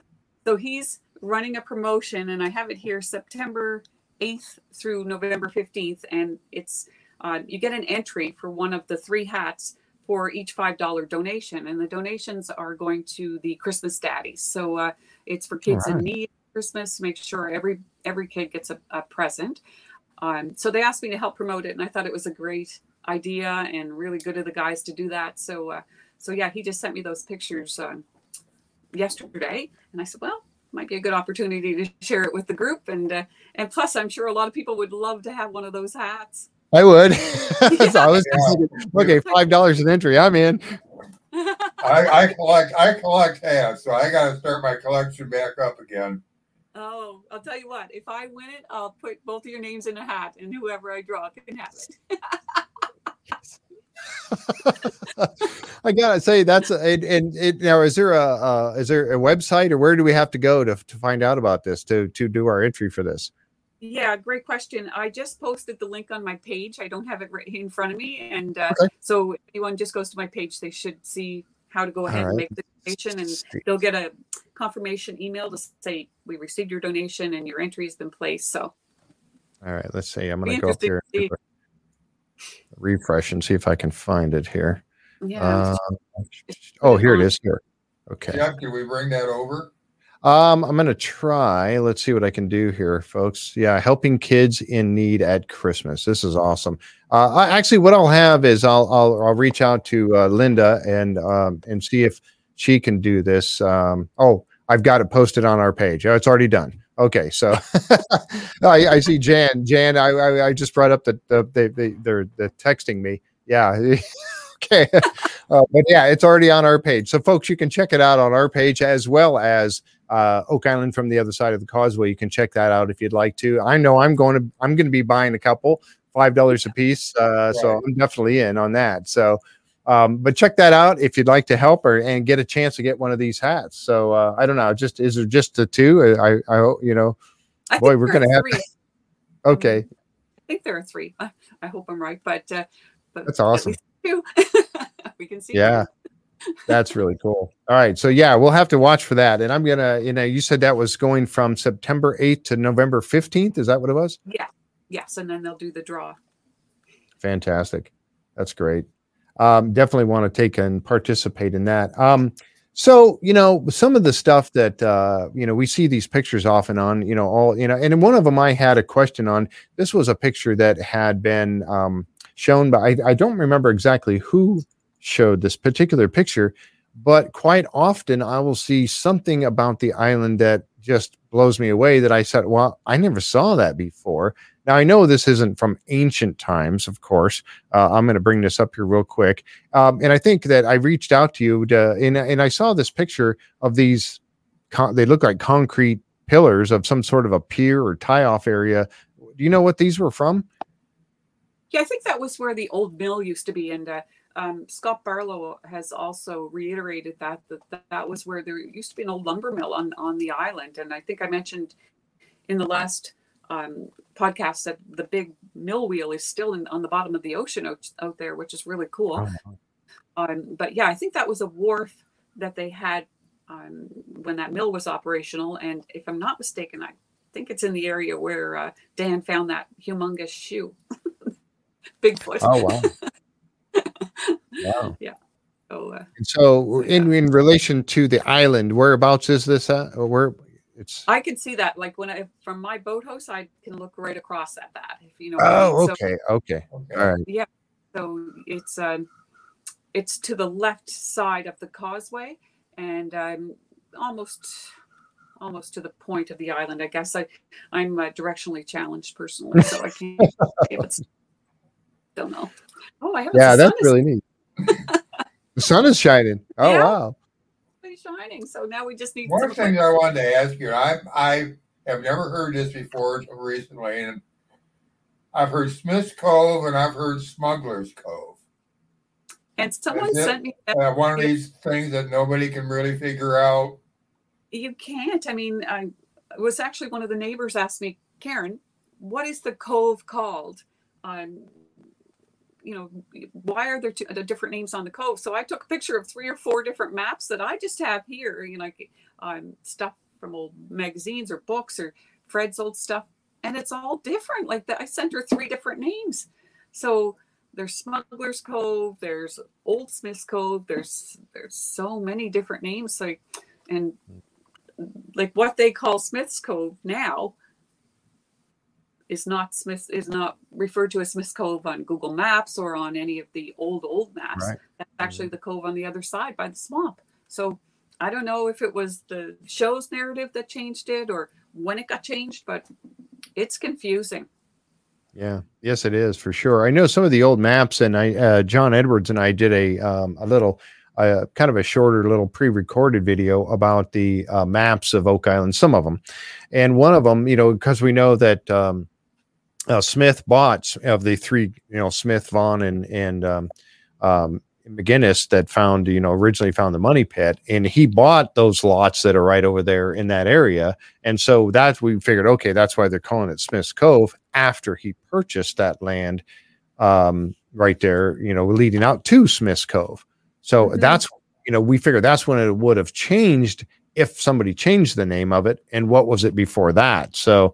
so he's running a promotion, and I have it here September 8th through November 15th, and it's uh, you get an entry for one of the three hats for each five dollar donation, and the donations are going to the Christmas Daddies. So uh, it's for kids in need Christmas. to Make sure every every kid gets a, a present. Um, so they asked me to help promote it, and I thought it was a great idea and really good of the guys to do that. So uh, so yeah, he just sent me those pictures um, yesterday, and I said, well, might be a good opportunity to share it with the group, and uh, and plus, I'm sure a lot of people would love to have one of those hats. I would. so I was thinking, okay, five dollars an entry. I'm in. I, I collect I collect hats, so I got to start my collection back up again. Oh, I'll tell you what. If I win it, I'll put both of your names in a hat, and whoever I draw can have it. I gotta say that's a, and, and it, now is there a uh, is there a website or where do we have to go to to find out about this to to do our entry for this? Yeah, great question. I just posted the link on my page. I don't have it right in front of me, and uh, Okay. so if anyone just goes to my page, they should see how to go ahead and make the donation, and they'll get a confirmation email to say we received your donation and your entry has been placed. So All right, let's see. I'm gonna go up here, and refresh, and see if I can find it here. yeah, Uh, oh, here it is. Here. Okay. Jeff, can we bring that over? Um, I'm gonna try. Let's see what I can do here, folks. Yeah, helping kids in need at Christmas. This is awesome. Uh, I, actually, what I'll have is I'll I'll, I'll reach out to uh, Linda and um, and see if she can do this. Um, oh, I've got it posted on our page. Oh, it's already done. Okay, so I, I see Jan. Jan, I, I I just brought up the the they they they're, they're texting me. Yeah. okay. Uh, but yeah, it's already on our page. So, folks, you can check it out on our page as well as uh, Oak Island from the other side of the causeway. You can check that out if you'd like to. I know I'm going to I'm going to be buying a couple, five dollars a piece. Uh, So I'm definitely in on that. So, um, but check that out if you'd like to help or and get a chance to get one of these hats. So uh, I don't know. Just is there just the two? I I hope you know. I Boy, we're gonna have- three. Okay, I think there are three. I, I hope I'm right, but uh, but That's awesome. two. we can see. Yeah. That's really cool. All right. So yeah, we'll have to watch for that. And I'm gonna, you know, you said that was going from September 8th to November 15th. Is that what it was? Yeah. Yes, and then they'll do the draw. Fantastic. That's great. Um, definitely want to take and participate in that. Um, so you know, some of the stuff that uh, you know, we see these pictures off and on, you know, all you know, and one of them I had a question on. This was a picture that had been um, shown, but I, I don't remember exactly who showed this particular picture. But quite often, I will see something about the island that just blows me away. That I said, "Well, I never saw that before." Now I know this isn't from ancient times, of course. Uh, I'm going to bring this up here real quick, um, and I think that I reached out to you, to, and and I saw this picture of these. Con- they look like concrete pillars of some sort of a pier or tie-off area. Do you know what these were from? Yeah, I think that was where the old mill used to be, and uh, um, Scott Barlow has also reiterated that, that that that was where there used to be an old lumber mill on on the island, and I think I mentioned in the last um, podcast that the big mill wheel is still in, on the bottom of the ocean out, out there, which is really cool. Um, but yeah, I think that was a wharf that they had um, when that mill was operational, and if I'm not mistaken, I think it's in the area where uh, Dan found that humongous shoe, Bigfoot. Oh wow! wow. Yeah. So, uh, And so, in in relation to the island, whereabouts is this at? Or where it's? I can see that. Like when I from my boathouse, I can look right across at that. If you know. Oh, what I mean. okay, okay, Okay. all right. Yeah, so it's um, it's to the left side of the causeway, and I'm almost almost to the point of the island. I guess I I'm uh, directionally challenged personally, so I can't. if it's don't know. Oh, I have. Yeah, that's really neat. the sun is shining. Oh Yeah. wow! Shining. So now we just need One some of the things I wanted to ask you, I I have never heard this before until recently, and I've heard Smith's Cove and I've heard Smuggler's Cove. And someone Is it- sent me that Uh, one of these things that nobody can really figure out. you can't. I mean, I it was actually one of the neighbors asked me, Karen, what is the cove called? Um, you know, why are there two, uh, different names on the cove? So I took a picture of three or four different maps that I just have here, you know, like um, stuff from old magazines or books or Fred's old stuff, and it's all different. Like that, I sent her three different names. So there's Smuggler's Cove, there's Old Smith's Cove, there's there's so many different names. So and like what they call Smith's Cove now is not Smith is not referred to as Smith's Cove on Google Maps or on any of the old old maps. Right. That's actually the cove on the other side by the swamp. So I don't know if it was the show's narrative that changed it or when it got changed, but it's confusing. Yeah, yes, it is for sure. I know some of the old maps, and I, uh, John Edwards and I did a um, a little, uh, kind of a shorter little pre-recorded video about the uh, maps of Oak Island, some of them, and one of them, you know, because we know that um, uh, Smith bought of the three, you know, Smith, Vaughan, and and um, um, McGinnis that found, you know, originally found the money pit, and he bought those lots that are right over there in that area, and so that's we figured, okay, that's why they're calling it Smith's Cove after he purchased that land um, right there, you know, leading out to Smith's Cove. So Mhm. that's, you know, we figured that's when it would have changed if somebody changed the name of it. And what was it before that? So,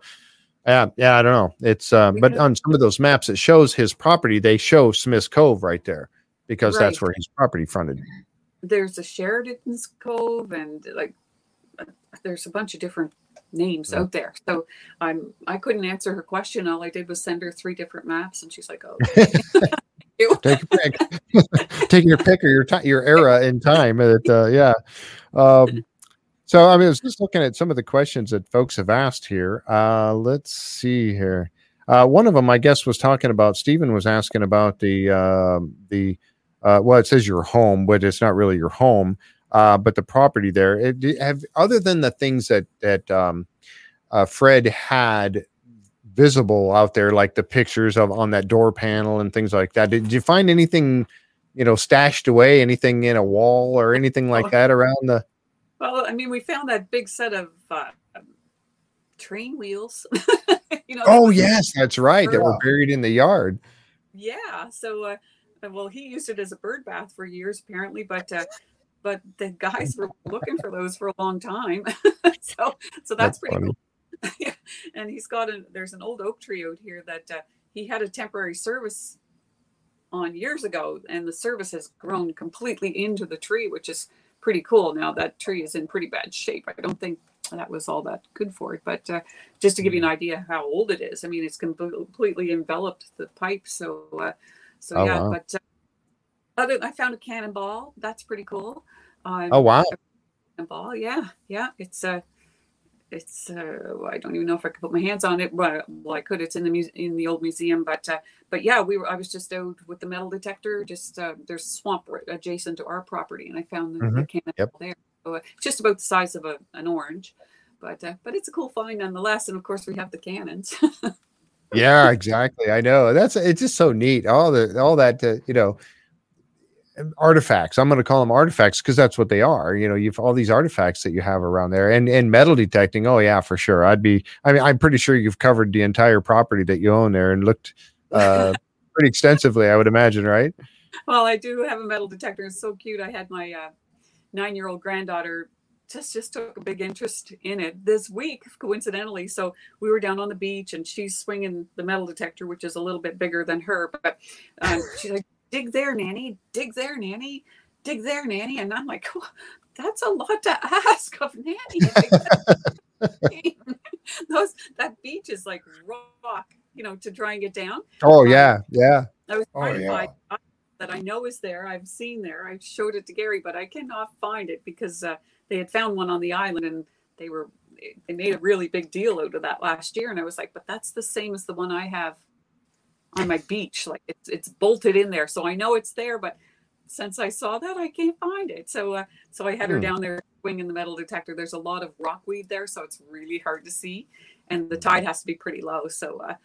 yeah, yeah, I don't know. It's, uh, but on some of those maps, it shows his property. They show Smith's Cove right there because that's where his property fronted. There's a Sheridan's Cove and like there's a bunch of different names Yeah. out there. So I'm I couldn't answer her question. All I did was send her three different maps and she's like, Oh. Take your pick. Take your pick or your ti your era in time. It, uh, yeah. Um, so I mean, I was just looking at some of the questions that folks have asked here. Uh, let's see here. Uh, one of them, I guess, was talking about. Stephen was asking about the um the uh, well, it says your home, but it's not really your home. Uh, but the property there, it, have other than the things that that um, uh, Fred had visible out there, like the pictures of on that door panel and things like that. Did you find anything, you know, stashed away, anything in a wall or anything like Oh. that around the? Well, I mean, we found that big set of uh, train wheels. you know. Oh yes, that's right. That were buried in the yard. Yeah. So, uh, well, he used it as a bird bath for years, apparently, but uh, but the guys were looking for those for a long time. so, so that's, pretty funny. cool. yeah. And he's got a there's an old oak tree out here that uh, he had a temporary service on years ago, and the service has grown completely into the tree, which is pretty cool. Now that tree is in pretty bad shape. I don't think that was all that good for it, but uh, just to give you an idea how old it is, I mean, it's completely enveloped the pipe. So, uh, so Oh, yeah. wow. But uh, other, I found a cannonball. That's pretty cool. Um, Oh wow. cannonball. Yeah, yeah. It's uh it's uh I don't even know if I could put my hands on it. Well, well I could. It's in the muse- in the old museum, but uh, but yeah, we were. I was just out with the metal detector. Just uh, there's swamp right adjacent to our property, and I found the, the Mhm. cannonball Yep. there. So, uh, just about the size of a, an orange, but uh, but it's a cool find nonetheless. And of course, we have the cannons. Yeah, exactly. I know. That's it's just so neat. All the all that uh, you know artifacts. I'm going to call them artifacts because that's what they are. You know, you've all these artifacts that you have around there, and and metal detecting. Oh yeah, for sure. I'd be. I mean, I'm pretty sure you've covered the entire property that you own there and looked uh, pretty extensively. I would imagine, right? Well, I do have a metal detector. It's so cute. I had my uh, nine-year-old granddaughter just just took a big interest in it this week, coincidentally. So we were down on the beach, and she's swinging the metal detector, which is a little bit bigger than her. But um, she's like, "Dig there, nanny. Dig there, nanny. Dig there, nanny." And I'm like, "Oh, "That's a lot to ask of nanny." Those that beach is like rock, you know, to try and get down. Oh Um, yeah, yeah. I was Oh, trying to yeah. find that I know is there. I've seen there. I showed it to Gary, but I cannot find it because uh, they had found one on the island and they were they made a really big deal out of that last year. And I was like, but that's the same as the one I have on my beach. Like it's it's bolted in there, so I know it's there. But since I saw that, I can't find it. So uh, so I had her Hmm. down there swinging the metal detector. There's a lot of rockweed there, so it's really hard to see, and the tide has to be pretty low. So uh,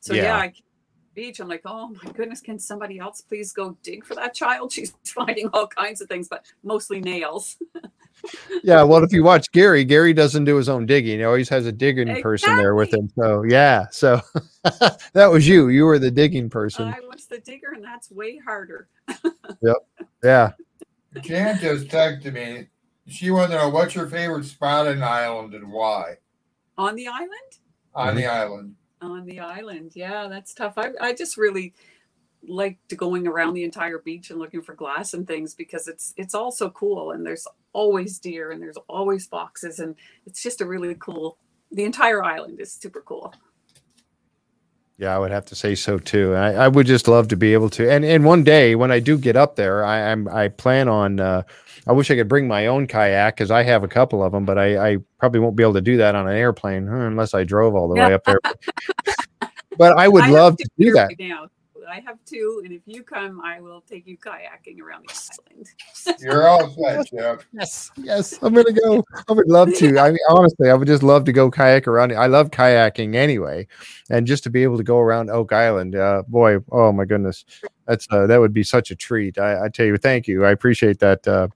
so yeah, Yeah. I beach. I'm like, oh my goodness, can somebody else please go dig for that child? She's finding all kinds of things, but mostly nails. Yeah, well, if you watch Gary, Gary doesn't do his own digging. He always has a digging person there with him. So yeah, so that was you. You were the digging person. I was the digger, and that's way harder. yep. Yeah. Jan just texted me. She wanted to know what's your favorite spot in the island and why. On the island? On the mm-hmm. island. On the island. Yeah, that's tough. I, I just really liked going around the entire beach and looking for glass and things because it's it's all so cool and there's always deer and there's always foxes and it's just a really cool the entire island is super cool. Yeah, I would have to say so too. I, I would just love to be able to. And and one day when I do get up there, I, I'm I plan on. Uh, I wish I could bring my own kayak because I have a couple of them, but I, I probably won't be able to do that on an airplane unless I drove all the way up there. but I would I love to do that. now. I have two, and if you come, I will take you kayaking around the island. You're all set, Jeff. Yes, yes, I'm gonna go. I would love to. I mean, honestly, I would just love to go kayak around. I love kayaking anyway, and just to be able to go around Oak Island, uh, boy, oh my goodness, that's uh, that would be such a treat. I, I tell you, thank you. I appreciate that uh,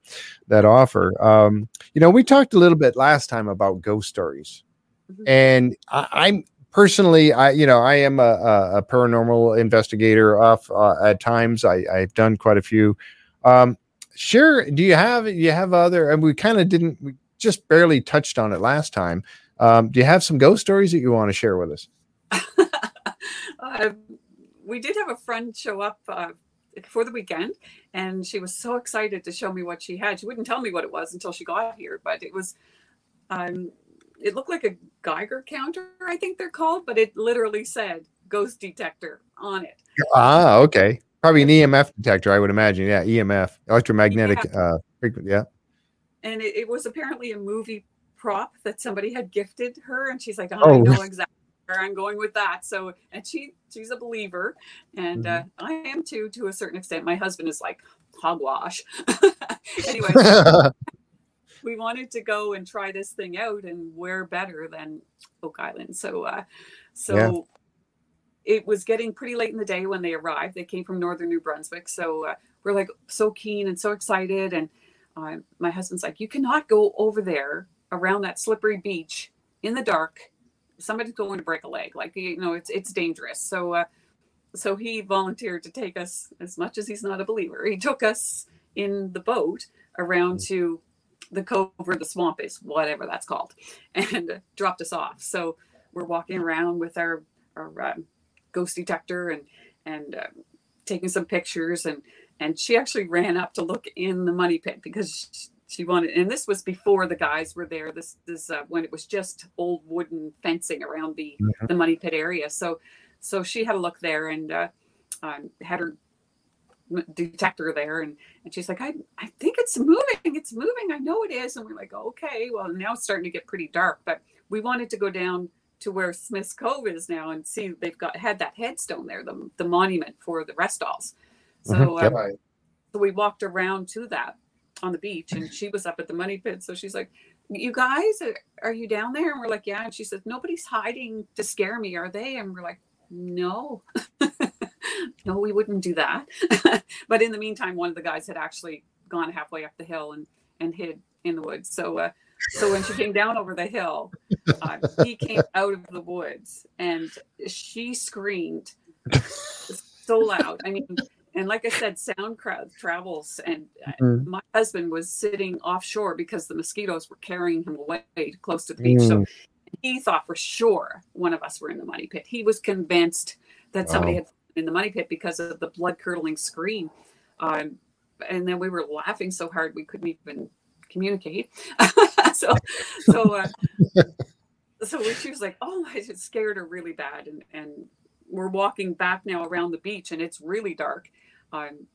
that offer. Um, you know, we talked a little bit last time about ghost stories, Mhm. and I, I'm personally, I you know, I am a, a, paranormal investigator. Off uh, at times, I, I've done quite a few. Um, sure. Do you have you have other? And we kind of didn't. We just barely touched on it last time. Um, do you have some ghost stories that you want to share with us? uh, we did have a friend show up uh, for the weekend, and she was so excited to show me what she had. She wouldn't tell me what it was until she got here, but it was, um, it looked like a Geiger counter, I think they're called, but it literally said ghost detector on it. Ah, okay. Probably an EMF detector, I would imagine. Yeah, EMF, electromagnetic. Uh, frequency. Yeah. And it, it was apparently a movie prop that somebody had gifted her, and she's like, oh, Oh. I know exactly where I'm going with that. So, and she she's a believer, and Mm-hmm. uh, I am too to a certain extent. My husband is like, hogwash. anyway, we wanted to go and try this thing out, and where better than Oak Island? So, uh, so. Yeah. It was getting pretty late in the day when they arrived. They came from northern New Brunswick, so uh, we're like so keen and so excited. And uh, my husband's like, "You cannot go over there around that slippery beach in the dark. Somebody's going to break a leg. Like you know, it's it's dangerous." So, uh, so he volunteered to take us, as much as he's not a believer. He took us in the boat around to the cove where the swamp is, whatever that's called, and dropped us off. So we're walking around with our our uh, ghost detector and and uh, taking some pictures and and she actually ran up to look in the money pit because she, she wanted and this was before the guys were there this is uh, when it was just old wooden fencing around the Mhm. the money pit area so so she had a look there and uh, um, had her detector there and and she's like I, I think it's moving it's moving i know it is. And we're like okay well now it's starting to get pretty dark but we wanted to go down to where smith's cove is now and see they've got had that headstone there the, the monument for the restalls so Mhm, uh, yep. So we walked around to that on the beach and she was up at the money pit so she's like you guys are, are you down there? And we're like yeah and she says nobody's hiding to scare me are they? And we're like no no we wouldn't do that but in the meantime one of the guys had actually gone halfway up the hill and and hid in the woods so uh so when she came down over the hill uh, he came out of the woods and she screamed so loud i mean and like I said, sound crowd travels. And uh, Mhm. my husband was sitting offshore because the mosquitoes were carrying him away close to the beach. So Mm. he thought for sure one of us were in the money pit. He was convinced that somebody had in the money pit because of the blood curdling scream. Um, and then we were laughing so hard we couldn't even communicate. so, so, uh, so she was like, "Oh," I just scared her really bad, and and we're walking back now around the beach, and it's really dark, um,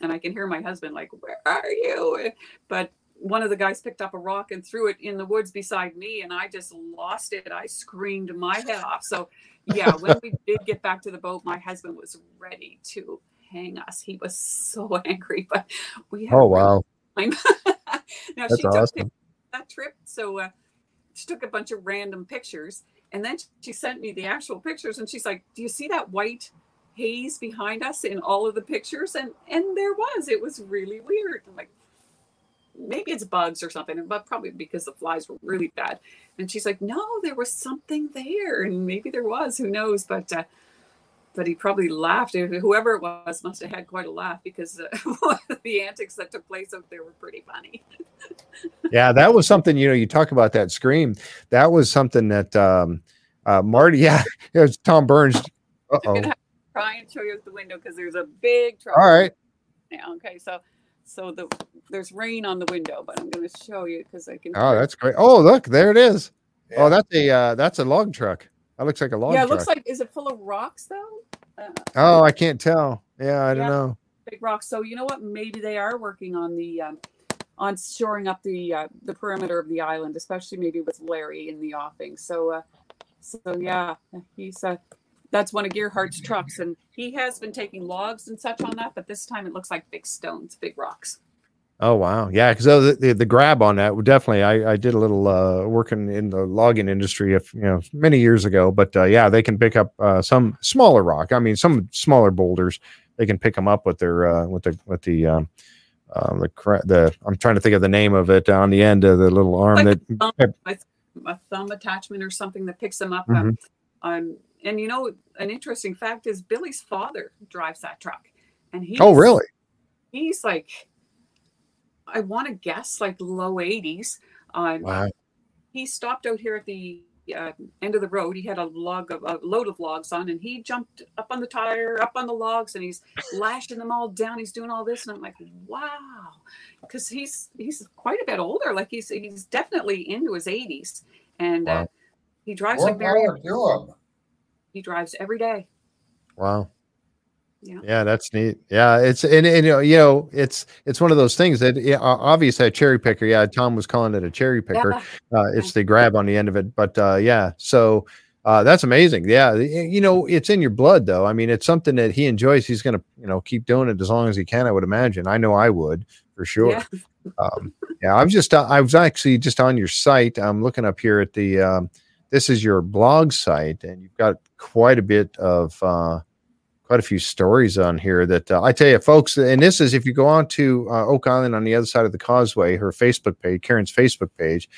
and I can hear my husband like, "Where are you?" But one of the guys picked up a rock and threw it in the woods beside me, and I just lost it. I screamed my head off. So, yeah, when we did get back to the boat, my husband was ready to hang us. He was so angry, but we had Oh wow, time. now that's she took awesome. that trip, so uh, she took a bunch of random pictures, and then she sent me the actual pictures, and she's like, "Do you see that white haze behind us in all of the pictures?" And and there was. It was really weird. I'm like, maybe it's bugs or something, but probably because the flies were really bad. And she's like, "No, there was something there, and maybe there was. Who knows?" But uh, but he probably laughed. Whoever it was must have had quite a laugh because uh, the antics that took place out there were pretty funny. yeah, that was something. You know, you talk about that scream. That was something that um, uh, Marty. Yeah, it was Tom Burns. I'm oh. gonna have to try and show you out the window because there's a big truck. All right. Yeah. okay, so so the there's rain on the window, but I'm going to show you because I can. Oh, that's great. Oh, look, there it is. Yeah. Oh, that's a uh, that's a log truck. That looks like a log yeah, it truck. looks like is it full of rocks though? Uh, oh, I can't tell. Yeah, I don't know. big rocks. So you know what? Maybe they are working on the um, on shoring up the uh, the perimeter of the island, especially maybe with Larry in the offing. So uh, so yeah, he's uh, that's one of Gerhardt's trucks, and he has been taking logs and such on that, but this time it looks like big stones, big rocks. Oh wow, yeah. Because the, the the grab on that definitely. I I did a little uh, working in the logging industry, if you know, many years ago. But uh, yeah, they can pick up uh, some smaller rock. I mean, some smaller boulders. They can pick them up with their uh, with the with the um, uh, the the. I'm trying to think of the name of it on the end of the little arm Like that. a thumb, a, thumb attachment or something that picks them up. Um, um, and you know, an interesting fact is Billy's father drives that truck, and he. Oh really? He's like, I want to guess like low 80s. Um, Wow. he stopped out here at the uh, end of the road. He had a log of a load of logs on, and he jumped up on the tire, up on the logs, and he's lashing them all down. He's doing all this, and I'm like, wow, because he's he's quite a bit older. Like he's he's definitely into his 80s, and uh, he drives More like Mary. power to 'em. He drives every day. Wow. Yeah. Yeah, that's neat. Yeah, it's and, and you know, it's it's one of those things that yeah, obviously a cherry picker. Yeah, Tom was calling it a cherry picker. Yeah. Uh, it's the grab on the end of it, but uh, yeah. So Uh, that's amazing. Yeah, you know, it's in your blood, though. I mean, it's something that he enjoys. He's going to, you know, keep doing it as long as he can. I would imagine. I know I would for sure. Yeah, um, yeah I'm just. Uh, I was actually just on your site. I'm looking up here at the. Um, this is your blog site, and you've got quite a bit of. Uh, quite a few stories on here that uh, I tell you, folks, and this is if you go on to uh, Oak Island on the other side of the causeway, her Facebook page, Karen's Facebook page,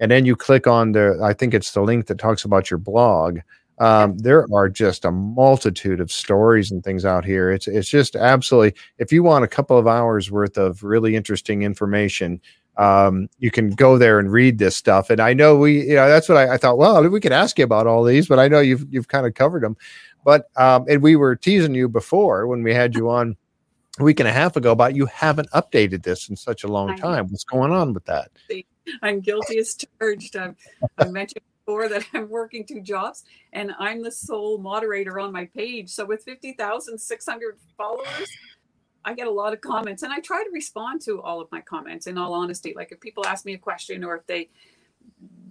and then you click on the i think it's the link that talks about your blog um, there are just a multitude of stories and things out here it's it's just absolutely if you want a couple of hours worth of really interesting information um, you can go there and read this stuff and i know we you know that's what I, I thought well we could ask you about all these but i know you've you've kind of covered them but um, and we were teasing you before when we had you on a week and a half ago about you haven't updated this in such a long time what's going on with that I'm guilty as charged. I've, I mentioned before that I'm working two jobs and I'm the sole moderator on my page. So with 50,600 followers, I get a lot of comments and I try to respond to all of my comments in all honesty. Like if people ask me a question or if they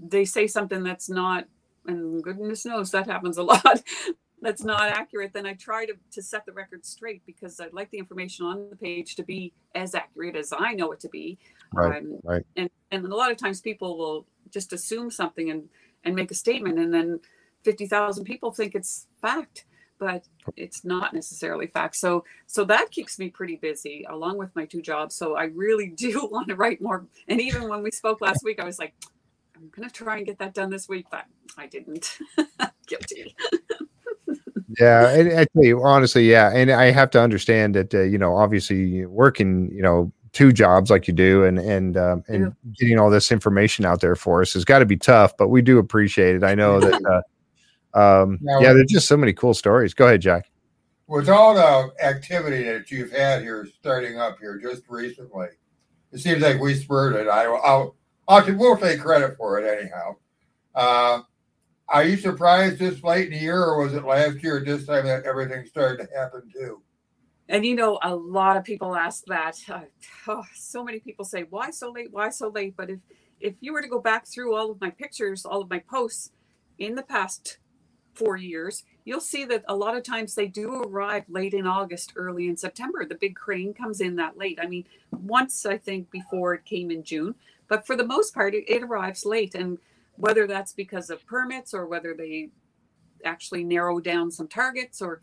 they say something that's not and goodness knows that happens a lot that's not accurate, then I try to, to set the record straight because I'd like the information on the page to be as accurate as I know it to be. Right. Um, right. And and a lot of times people will just assume something and and make a statement, and then fifty thousand people think it's fact, but it's not necessarily fact. So so that keeps me pretty busy along with my two jobs. So I really do want to write more. And even when we spoke last week, I was like. I'm gonna try and get that done this week, but I didn't. Guilty yeah, and I tell you honestly, yeah, and I have to understand that uh, you know, obviously working, you know, two jobs like you do, and and um, and yeah. getting all this information out there for us has got to be tough, but we do appreciate it. I know that. Uh, um, now, yeah, there's just so many cool stories. Go ahead, Jack. With all the activity that you've had here, starting up here just recently, it seems like we spurred it. I, I'll, I'll, we'll take credit for it anyhow. Uh, are you surprised this late in the year, or was it last year at this time that everything started to happen too? And you know, a lot of people ask that. Uh, oh, so many people say, "Why so late? Why so late?" But if if you were to go back through all of my pictures, all of my posts in the past four years, you'll see that a lot of times they do arrive late in August, early in September. The big crane comes in that late. I mean, once I think before it came in June, but for the most part, it, it arrives late. And whether that's because of permits or whether they actually narrow down some targets or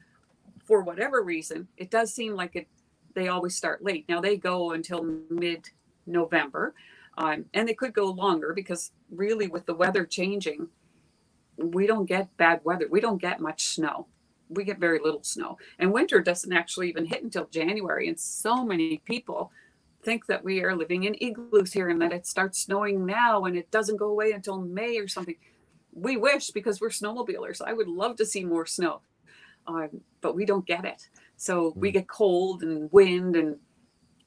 for whatever reason, it does seem like it they always start late. Now they go until mid November, um, and they could go longer because really with the weather changing, we don't get bad weather. We don't get much snow. We get very little snow, and winter doesn't actually even hit until January. And so many people think that we are living in igloos here and that it starts snowing now and it doesn't go away until May or something. We wish because we're snowmobilers. I would love to see more snow, um, but we don't get it. So we hmm. get cold and wind and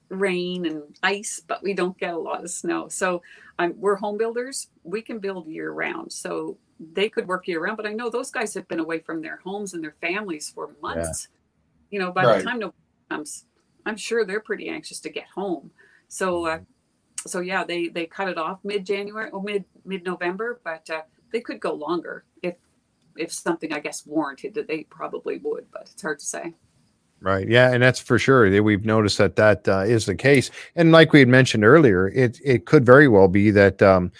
rain and ice, but we don't get a lot of snow. So um, we're home builders. We can build year round. So they could work year round, but I know those guys have been away from their homes and their families for months. Yeah. You know, by right. the time November comes, I'm sure they're pretty anxious to get home. So, uh, so yeah, they they cut it off mid January or mid mid November, but uh, they could go longer if if something I guess warranted that they probably would, but it's hard to say. Right. Yeah, and that's for sure. That we've noticed that that uh, is the case. And like we had mentioned earlier, it it could very well be that um,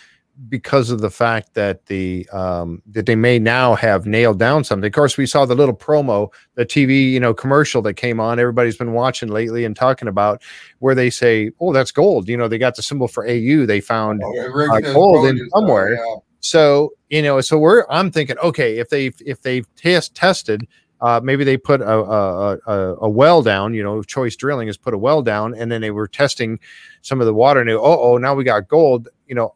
because of the fact that the um, that they may now have nailed down something. Of course, we saw the little promo, the TV you know commercial that came on. Everybody's been watching lately and talking about where they say, "Oh, that's gold." You know, they got the symbol for AU. They found oh, uh, gold in somewhere. Yeah. So you know, so we're I'm thinking, okay, if they if they've test tested. Uh, maybe they put a, a, a, a, well down, you know, choice drilling has put a well down, and then they were testing some of the water. And oh, oh, now we got gold. You know,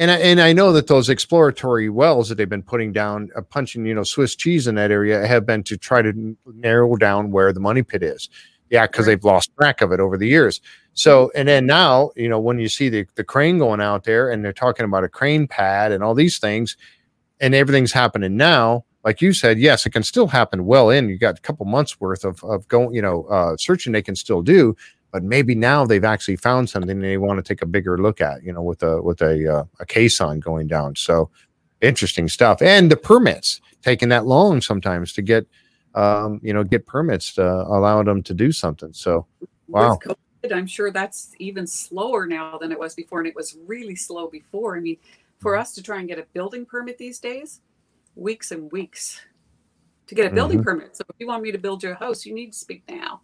and I, and I know that those exploratory wells that they've been putting down, uh, punching you know Swiss cheese in that area, have been to try to narrow down where the money pit is. Yeah, because right. they've lost track of it over the years. So mm-hmm. and then now you know when you see the the crane going out there and they're talking about a crane pad and all these things, and everything's happening now. Like you said, yes, it can still happen well in. You got a couple months worth of of going, you know, uh, searching they can still do but maybe now they've actually found something they want to take a bigger look at, you know, with a with a uh, a caisson going down. So interesting stuff. And the permits taking that long sometimes to get, um, you know, get permits to allow them to do something. So, wow. COVID, I'm sure that's even slower now than it was before, and it was really slow before. I mean, for mm-hmm. us to try and get a building permit these days, weeks and weeks to get a building mm-hmm. permit. So if you want me to build your house, you need to speak now.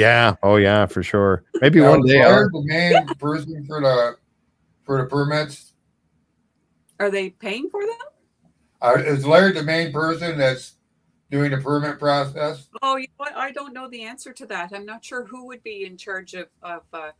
Yeah. Oh yeah, for sure. Maybe one day. Laird the main person for the for the permits? Are they paying for them? Uh, is Laird the main person that's doing the permit process? Oh, you know I don't know the answer to that. I'm not sure who would be in charge of, of uh,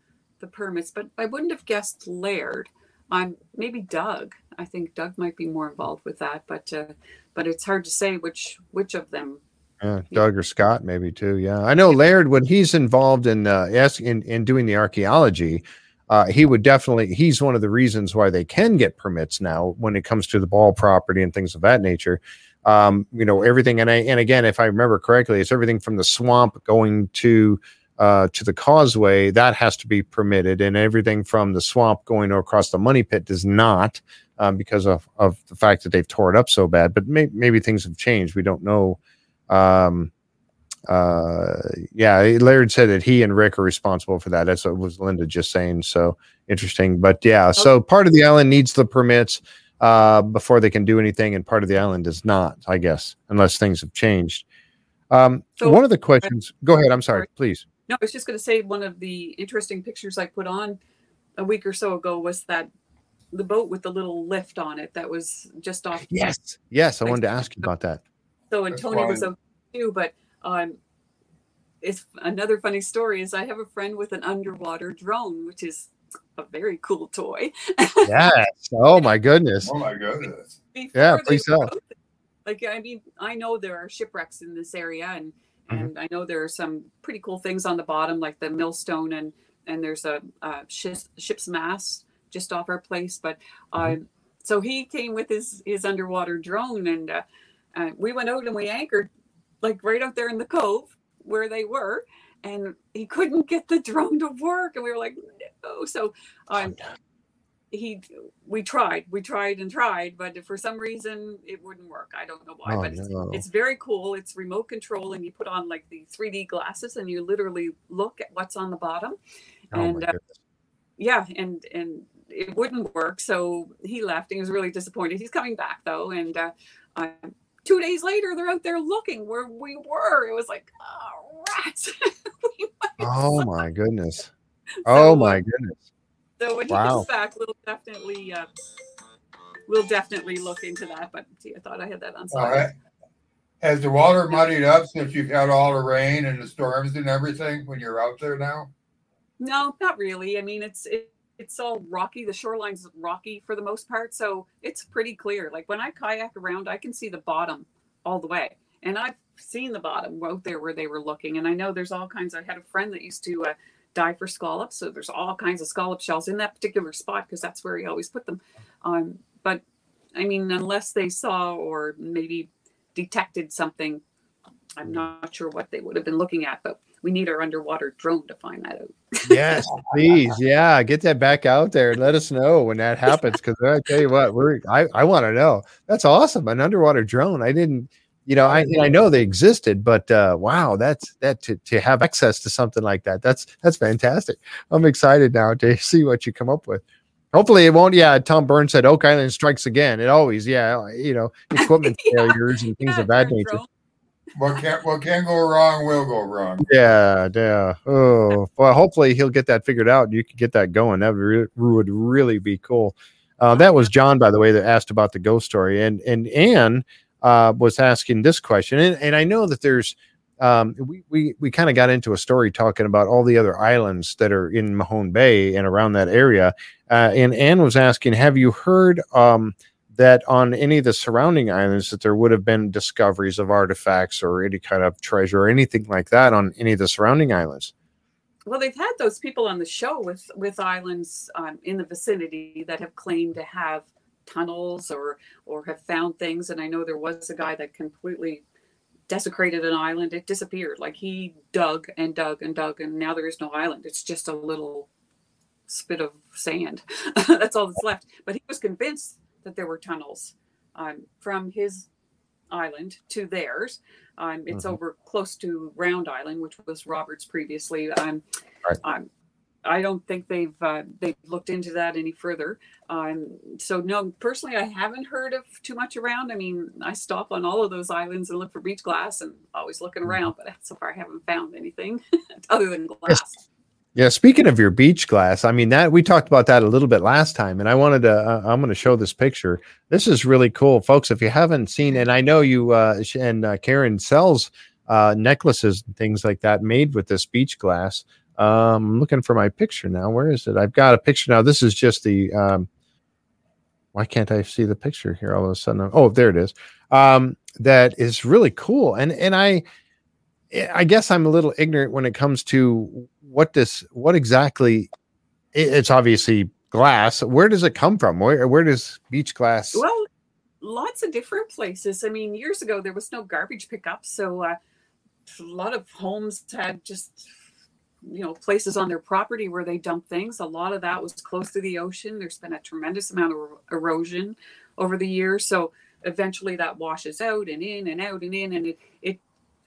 the permits, but I wouldn't have guessed Laird. Um, maybe Doug. I think Doug might be more involved with that, but uh, but it's hard to say which which of them. Yeah, Doug or Scott, maybe too. Yeah, I know Laird when he's involved in uh, in in doing the archaeology. Uh, he would definitely. He's one of the reasons why they can get permits now when it comes to the ball property and things of that nature. Um, you know everything, and I and again, if I remember correctly, it's everything from the swamp going to uh, to the causeway that has to be permitted, and everything from the swamp going across the money pit does not um, because of, of the fact that they've tore it up so bad. But may, maybe things have changed. We don't know. Um, uh, yeah, Laird said that he and Rick are responsible for that. That's what was Linda just saying. So interesting. But yeah, so part of the island needs the permits uh, before they can do anything, and part of the island does not, I guess, unless things have changed. Um, so, one of the questions, go ahead. I'm sorry, please. No, I was just going to say one of the interesting pictures I put on a week or so ago was that the boat with the little lift on it that was just off. Yes, yes, I wanted to ask you about that. So and Tony was okay too, but um, it's another funny story. Is I have a friend with an underwater drone, which is a very cool toy. yes. Oh my goodness. Oh my goodness. yeah, please tell. Like I mean, I know there are shipwrecks in this area, and mm-hmm. and I know there are some pretty cool things on the bottom, like the millstone, and and there's a, a ship's, ship's mast just off our place. But mm-hmm. uh, so he came with his his underwater drone, and uh, uh, we went out and we anchored like right out there in the cove where they were, and he couldn't get the drone to work, and we were like, no. So um, he we tried we tried and tried but for some reason it wouldn't work i don't know why oh, but it's, no. it's, very cool it's remote control and you put on like the 3d glasses and you literally look at what's on the bottom oh, and uh, yeah and and it wouldn't work. So he left. and He was really disappointed. He's coming back though, and uh, uh, two days later, they're out there looking where we were. It was like, oh, rats. oh my goodness. Oh so, my uh, goodness. So when wow. he comes back, we'll definitely uh, we'll definitely look into that. But see, I thought I had that on slide. Right. Has the water muddied up since you've had all the rain and the storms and everything when you're out there now? No, not really. I mean, it's it, it's all rocky. The shoreline's rocky for the most part, so it's pretty clear. Like when I kayak around, I can see the bottom all the way, and I've seen the bottom out there where they were looking. And I know there's all kinds. I had a friend that used to uh, dive for scallops, so there's all kinds of scallop shells in that particular spot because that's where he always put them. Um, but I mean, unless they saw or maybe detected something, I'm not sure what they would have been looking at, but we need our underwater drone to find that out. yes, please. Yeah, get that back out there and let us know when that happens. Because I tell you what, we're I, I want to know. That's awesome. An underwater drone. I didn't, you know, I I know they existed, but uh, wow, that's that to, to have access to something like that. That's that's fantastic. I'm excited now to see what you come up with. Hopefully it won't. Yeah, Tom Burns said Oak Island strikes again. It always, yeah, you know, equipment yeah. failures and things yeah, of that nature. Drone what can what can go wrong will go wrong. Yeah, yeah. Oh, well, hopefully he'll get that figured out. You can get that going. That would, re- would really be cool. Uh, that was John, by the way, that asked about the ghost story, and and Anne uh, was asking this question, and, and I know that there's. Um, we we, we kind of got into a story talking about all the other islands that are in Mahone Bay and around that area. Uh, and Anne was asking, have you heard um, that on any of the surrounding islands that there would have been discoveries of artifacts or any kind of treasure or anything like that on any of the surrounding islands. Well they've had those people on the show with with islands um, in the vicinity that have claimed to have tunnels or or have found things. And i know there was a guy that completely desecrated an island. It disappeared. Like he dug and dug and dug and now there is no island. It's just a little spit of sand. That's all that's left. But he was convinced that there were tunnels um, from his island to theirs. Um, it's Mhm. over close to Round Island, which was Robert's previously. Um, Right. um, I don't think they've uh, they've looked into that any further. Um, so no, personally, I haven't heard of too much around. I mean, I stop on all of those islands and look for beach glass, and always looking Mhm. around, but so far I haven't found anything other than glass. Yeah, speaking of your beach glass, I mean that we talked about that a little bit last time, and I wanted to. Uh, I'm going to show this picture. This is really cool, folks. If you haven't seen, and I know you uh, and uh, Karen sells uh, necklaces and things like that made with this beach glass. Um, I'm looking for my picture now. Where is it? I've got a picture now. This is just the. Um, why can't I see the picture here all of a sudden? Oh, there it is. Um, that is really cool, and and I. I guess I'm a little ignorant when it comes to what this, what exactly. it- It's obviously glass. Where does it come from? Where where does beach glass? Well, lots of different places. I mean, years ago there was no garbage pickup, so uh, a lot of homes had just you know places on their property where they dump things. A lot of that was close to the ocean. There's been a tremendous amount of erosion over the years, so eventually that washes out and in and out and in, and it it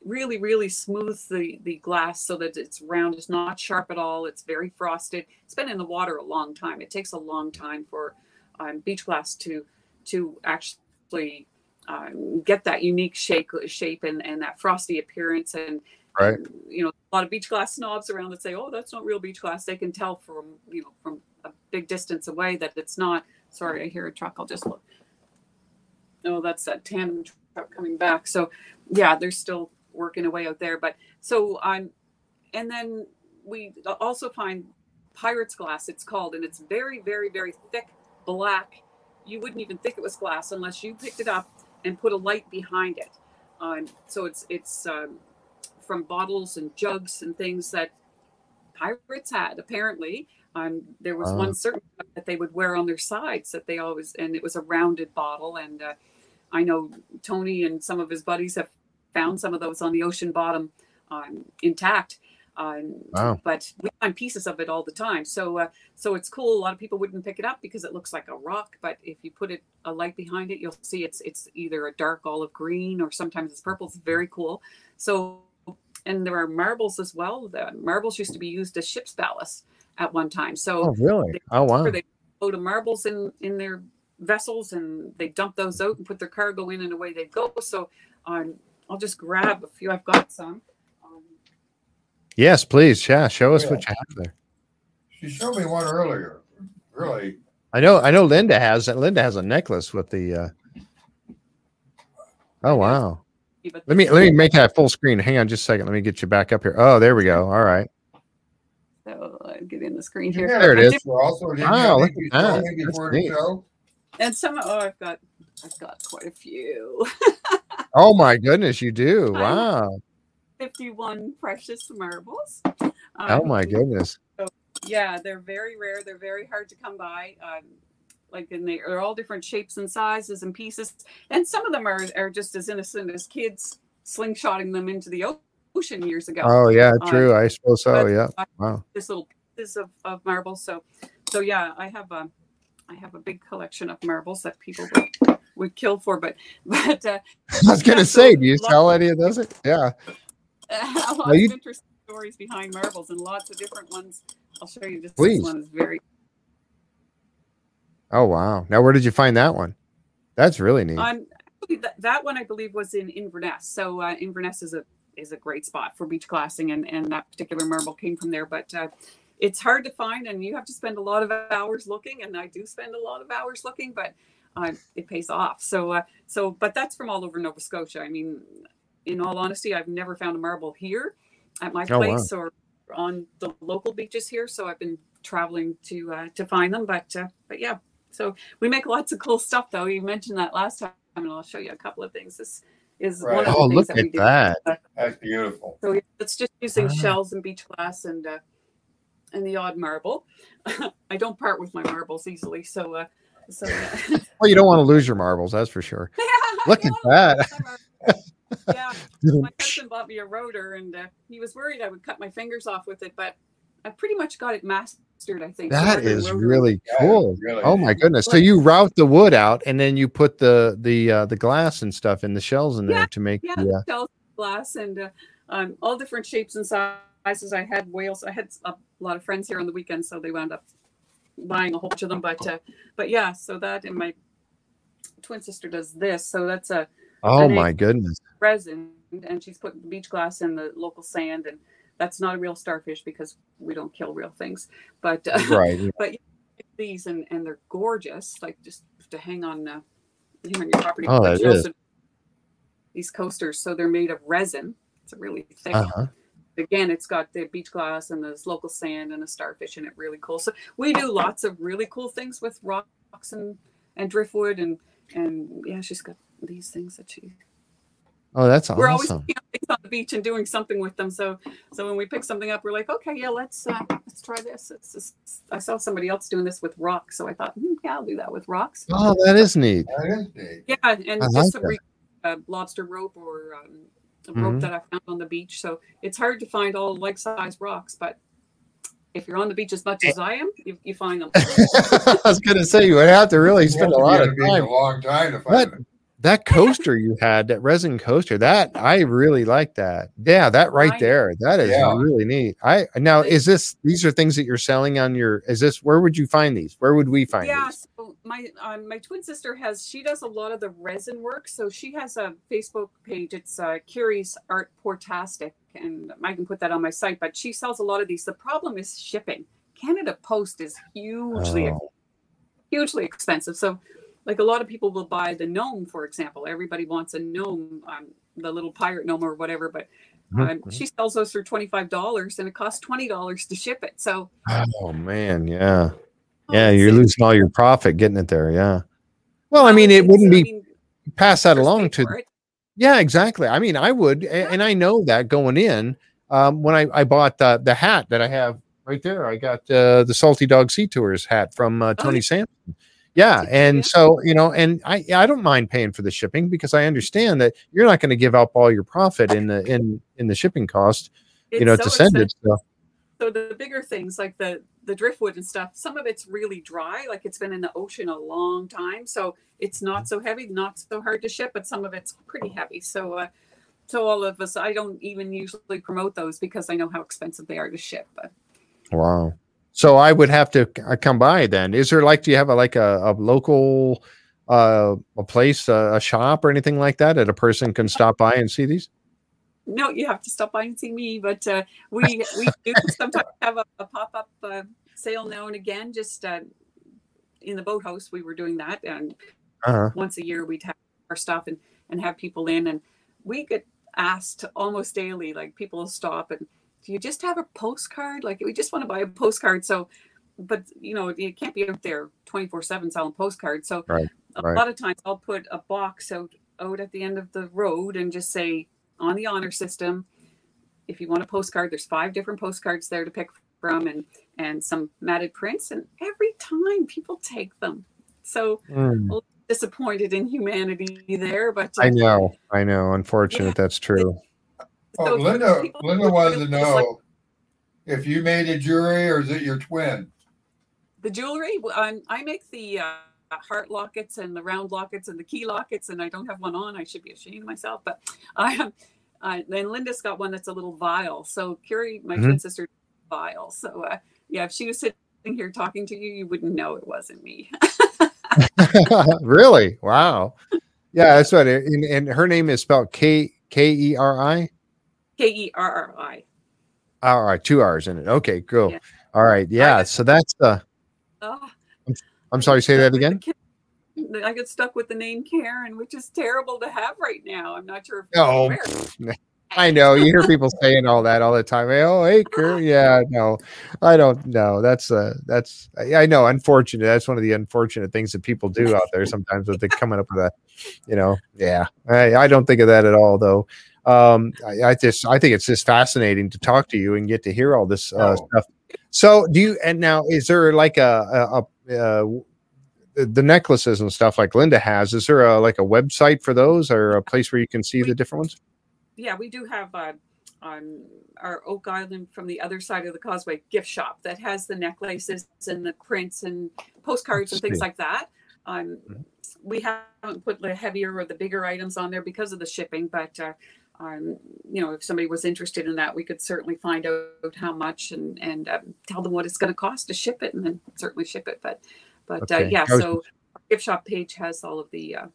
really really smooths the the glass so that it's round it's not sharp at all it's very frosted. It's been in the water a long time. It takes a long time for um, beach glass to to actually um, get that unique shape shape and, and that frosty appearance and Right. you know a lot of beach glass snobs around that say oh that's not real beach glass. They can tell from you know from a big distance away that it's not. Sorry i hear a truck. I'll just look. Oh that's that tandem truck coming back. So yeah they're still working away out there but so i'm and then we also find pirate's glass it's called and it's very very very thick black. You wouldn't even think it was glass unless you picked it up and put a light behind it. Um, so it's it's um, from bottles and jugs and things that pirates had apparently. Um, there was Ah. one certain that they would wear on their sides that they always and it was a rounded bottle and uh, i know tony and some of his buddies have found some of those on the ocean bottom um, intact um, Wow. but we find pieces of it all the time. So uh, so it's cool. A lot of people wouldn't pick it up because it looks like a rock but if you put it a light behind it you'll see it's it's either a dark olive green or sometimes it's purple. It's very cool. So and there are marbles as well. The marbles used to be used as ship's ballast at one time. So Oh, really? Oh, wow. they load of marbles in in their vessels and they dump those out and put their cargo in and away they go. So um, i'll just grab a few i've got some um, Yes, please. Yeah, show us Yeah. what you have there. She showed me one earlier. Really, I know. I know. Linda has. Linda has a necklace with the. uh Oh wow! Let me let me make that full screen. Hang on, just a second. Let me get you back up here. Oh, there we go. All right. so uh, get in the screen here got There it a is. picture Also, didn't Wow, look at that. me That's the neat. show. and some oh i've got i've got quite a few Oh my goodness, you do. Wow. 51 precious marbles Oh Um, my goodness. yeah they're very rare they're very hard to come by um, like and they are all different shapes and sizes and pieces and some of them are, are just as innocent as kids slingshotting them into the ocean years ago Oh yeah, uh, true. I suppose so. Yeah. Wow. this little pieces of, of marbles so so yeah i have a i have a big collection of marbles that people would, would kill for but but uh, I was gonna Yeah, say, so do you tell any of those? Yeah. lots Now you- of interesting stories behind marbles and lots of different ones i'll show you this, Please. this one is very Oh wow. Now where did you find that one? That's really neat. Um, that, that one I believe was in Inverness. So uh, Inverness is a is a great spot for beach glassing, and and that particular marble came from there. But uh, it's hard to find, and you have to spend a lot of hours looking. And I do spend a lot of hours looking, but uh, it pays off. So uh, so, but that's from all over Nova Scotia. I mean, in all honesty, I've never found a marble here at my Oh, wow. place or on the local beaches here. So I've been traveling to uh, to find them. But uh, but yeah, so we make lots of cool stuff, though. You mentioned that last time, and I'll show you a couple of things. This is one of the oh, things look that at we do. that. That's beautiful. So it's just using Ah. shells and beach glass and uh, and the odd marble. I don't part with my marbles easily, so uh, so. Yeah. Well, you don't want to lose your marbles, that's for sure. Look at that. lose my marbles. yeah, my husband bought me a rotor, and uh, he was worried I would cut my fingers off with it, but I pretty much got it mastered I think. that is Northern is Rotary. really Yeah, cool. really Oh my goodness! So you route the wood out, and then you put the the uh, the glass and stuff in the shells in there to make Yeah, the. Uh, shells, glass, and uh, um, all different shapes and sizes. I had whales. I had a lot of friends here on the weekend, so they wound up buying a whole bunch of them. But uh, but yeah, so that and my twin sister does this. So that's a oh my goodness! resin, and she's putting beach glass in the local sand, and that's not a real starfish because we don't kill real things. But uh, Right. but these and and they're gorgeous, like just to hang on uh, hang on your property. Oh, that is. These coasters, so they're made of resin. It's a really thick. Uh huh. Again, it's got the beach glass and this local sand and a starfish in it. Really cool. So we do lots of really cool things with rocks and and driftwood and and yeah, she's got these things that she Oh, that's awesome. we're always awesome. picking up things on the beach and doing something with them. So so when we pick something up, we're like, okay, yeah, let's uh, let's try this. It's just, I saw somebody else doing this with rocks, so I thought, hmm, yeah, I'll do that with rocks. Oh, that is neat. That is neat. Yeah, and I just like some re- uh, lobster rope or um, a rope Mhm. that I found on the beach. So it's hard to find all like size rocks, but if you're on the beach as much as I am, you, you find them. I was gonna say you would have to really spend have a lot of on the beach time. A long time to But- find it. That coaster you had, that resin coaster, that I really like that. Yeah, that right I- there, that is Yeah. really neat. I now is this these are things that you're selling on your is this where would you find these? Where would we find yeah, these? My um, my twin sister has she does a lot of the resin work. So she has a Facebook page. It's uh, Kerri's Art Portastic, and I can put that on my site. But she sells a lot of these. The problem is shipping. Canada Post is hugely Oh. hugely expensive. So, like a lot of people will buy the gnome, for example. Everybody wants a gnome, um, the little pirate gnome or whatever. But um, Mhm. she sells those for twenty five dollars, and it costs twenty dollars to ship it. So, Oh man, yeah. Oh, Yeah, you're losing all your profit getting it there. Yeah. Well, I mean, it wouldn't be pass that along to. Yeah, exactly. I mean, I would, and I know that going in. Um, when I, I bought the, the hat that I have right there, I got uh, the Salty Dog Sea Tours hat from uh, Oh, Tony yeah. Sampson. Yeah, and so you know, and I I don't mind paying for the shipping because I understand that you're not going to give up all your profit in the in in the shipping cost, you It's know, so to send expensive. it. So so the bigger things like the the driftwood and stuff some of it's really dry like it's been in the ocean a long time so it's not so heavy not so hard to ship but some of it's pretty heavy so uh so all of us i don't even usually promote those because i know how expensive they are to ship but wow. So I would have to uh, come by then. Is there like, do you have a like a, a local uh a place, uh, a shop or anything like that that a person can stop by and see these? No you have to stop by and see me but uh we we do sometimes have a, a pop-up uh, sale now and again just uh in the boathouse we were doing that and Uh-huh. once a year we'd have our stuff and and have people in and we get asked almost daily like people will stop and do you just have a postcard like we just want to buy a postcard so but you know you can't be out there 24 7 selling postcards so Right, a right. lot of times i'll put a box out out at the end of the road and just say on the honor system if you want a postcard there's five different postcards there to pick from and and some matted prints and every time people take them so Mm. disappointed in humanity there, but uh, I know, I know. Unfortunate, that's true. Oh, So Linda, Linda would wanted to really just like- know if you made a jewelry or is it your twin? the jewelry w- um, I make the uh, heart lockets and the round lockets and the key lockets, and I don't have one on. I should be ashamed of myself, but I am. Uh, then Linda's got one that's a little vial. So Kerri, my Mhm. twin sister, vial. So uh, yeah, if she was sitting here talking to you, you wouldn't know it wasn't me. really? Wow. Yeah, that's right. And, and her name is spelled K K E R I. K E R R I. All right, two R's in it. Okay, cool. Yeah. All right, yeah. So that's uh. Oh, I'm sorry. Say that again. I get stuck with the name Karen, which is terrible to have right now. I'm not sure if Oh, I know you hear people saying all that all the time. Oh, hey, Kurt. Yeah, no, I don't know. That's uh, that's I, I know. Unfortunate. That's one of the unfortunate things that people do out there sometimes with the coming up with that. You know, yeah. I, I don't think of that at all, though. Um, I, I just I think it's just fascinating to talk to you and get to hear all this uh, Oh. stuff. So, do you? And now, is there like a a, a, uh the necklaces and stuff like Linda has? Is there a like a website for those or a place where you can see the different ones? yeah, we do have uh, um, our Oak Island from the other side of the causeway gift shop that has the necklaces and the prints and postcards and things like that. Um, Mhm. we haven't put the heavier or the bigger items on there because of the shipping, but uh, um, you know, if somebody was interested in that, we could certainly find out how much and and um, tell them what it's going to cost to ship it, and then certainly ship it. But but uh, yeah, was so our gift shop page has all of the uh,